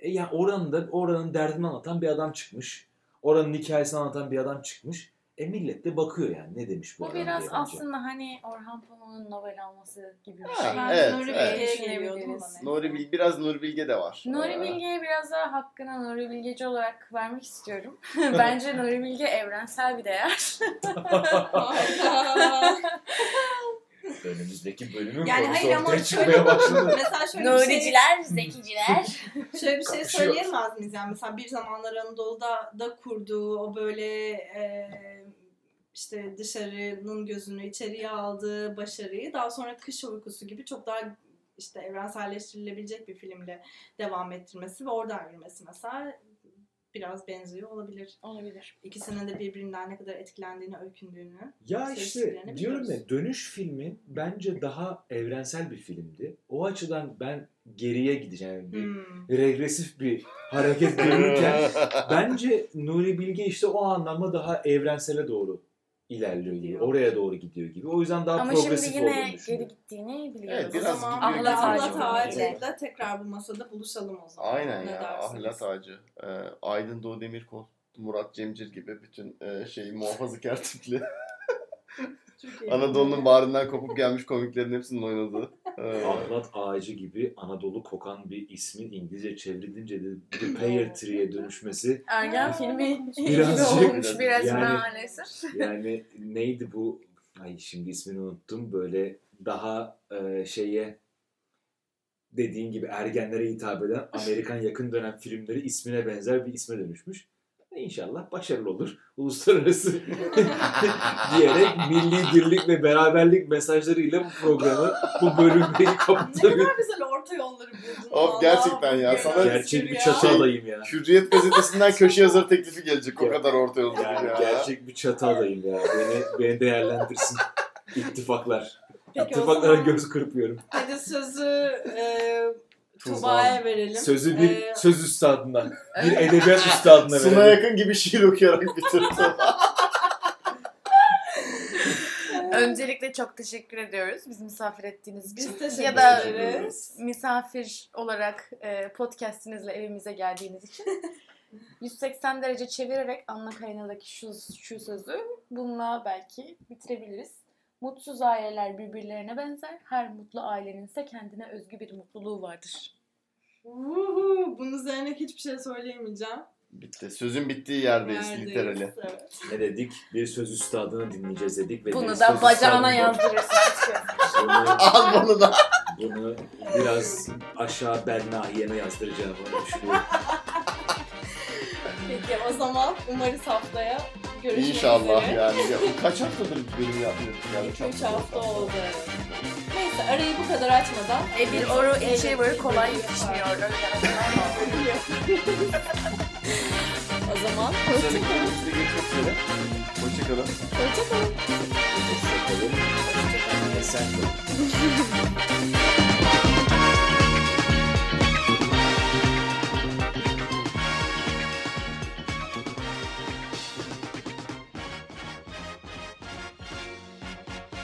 E yani oranın da oranın derdini anlatan bir adam çıkmış. Oranın hikayesini anlatan bir adam çıkmış. E millet de bakıyor yani ne demiş bu, Bu adam biraz diye bence. aslında hani Orhan Pamuk'un novel alması gibi bir Ha, şey. Ben Evet, Nuri evet. Bilge'ye geliyordum Düşünebiliriz. neyse. Nuri Bil, biraz Nuri Bilge de var. Nuri Ee, Bilge'ye biraz daha hakkını Nuri Bilgeci olarak vermek istiyorum. Bence Nuri Bilge evrensel bir değer. Önümüzdeki bölümün Yani konusu hayır ama ortaya şöyle çıkmaya başladı. mesela şöyle bir şey, Nuriciler, zekiciler. şöyle bir şey Karışıyor. söyleyemez miyiz? Yani mesela bir zamanlar Anadolu'da da kurduğu o böyle e, işte dışarının gözünü içeriye aldığı başarıyı daha sonra Kış Uykusu gibi çok daha işte evrenselleştirilebilecek bir filmle devam ettirmesi ve oradan yürümesi mesela biraz benziyor olabilir. Olabilir. İkisinin de birbirinden ne kadar etkilendiğini, öykündüğünü. Ya işte diyorum ya dönüş filmi bence daha evrensel bir filmdi. O açıdan ben geriye gideceğim. Bir Hmm. regresif bir hareket görürken bence Nuri Bilge işte o anlamda daha evrensele doğru ilerliyor gibi. Gidiyor. Oraya doğru gidiyor gibi. O yüzden daha Ama progresif şimdi yine olduğunu geri gittiğini biliyoruz. Evet, O biraz zaman gidiyor, Ahlat gidiyor. Ahlat Ağacı. Ağacı'yla tekrar bu masada buluşalım o zaman. Aynen Ne ya. dersiniz? Ahlat Ağacı. Ee, Aydın Doğu Demirkol, Murat Cemcir gibi bütün e, şey muhafazakar tipli. Anadolu'nun bağrından kopup gelmiş komiklerin hepsinin oynadığı. Ee, Ahlat Ağacı gibi Anadolu kokan bir ismin İngilizce çevrilince de The Pear Tree'ye dönüşmesi. Ergen filmi Birazcık- olmuş biraz Yani- maalesef. Yani neydi bu? Ay şimdi ismini unuttum. Böyle daha e, şeye dediğin gibi ergenlere hitap eden Amerikan yakın dönem filmleri ismine benzer bir isme dönüşmüş. İnşallah başarılı olur. Uluslararası diyerek milli birlik ve beraberlik mesajlarıyla bu programı, bu bölümü ne kapatabilir. kadar güzel orta yolları buldun. Of, gerçekten ya, sana- Gerçek bir çatı adayım ya. Hürriyet gazetesinden köşe yazarı teklifi gelecek o Ya. kadar orta yolda Yani ya. gerçek bir çatı adayım ya. Beni, beni değerlendirsin. İttifaklar. Peki İttifaklara göz kırpıyorum. hadi sözü e. Tuba'ya verelim. Sözü bir Ee, söz üstadına, bir edebiyat üstadına Suna verelim. yakın gibi şiir okuyarak bitirdi. Öncelikle çok teşekkür ediyoruz bizi misafir ettiğiniz Biz için. teşekkür ya da ederiz. misafir olarak e, podcastinizle evimize geldiğiniz için. 180 derece çevirerek Anna Karena'daki şu, şu sözü bununla belki bitirebiliriz. Mutsuz aileler birbirlerine benzer. Her mutlu ailenin ise kendine özgü bir mutluluğu vardır. Uhu, bunun üzerine hiçbir şey söyleyemeyeceğim. Bitti. Sözün bittiği yerdeyiz Neredeyiz? literally. Evet. Ne dedik? Bir söz üstadını dinleyeceğiz dedik. Ve bir Bunu söz da bacağına üstadını- yazdırırsın. Bunu, Al bunu da. bunu biraz aşağı bel nahiyeme yazdıracağımı düşünüyorum. Peki o zaman umarız haftaya görüşmek İnşallah üzere. yani. Ya, kaç haftadır bölüm yapmıyoruz? Yani 2-3 hafta oldu. Neyse arayı bu kadar açmadan. E bir oru achiever kolay yetişmiyor. O zaman Sonraki bölümümüzde görüşmek üzere. Hoşçakalın. hoşçakalın. Hoşçakalın. Esen kalın.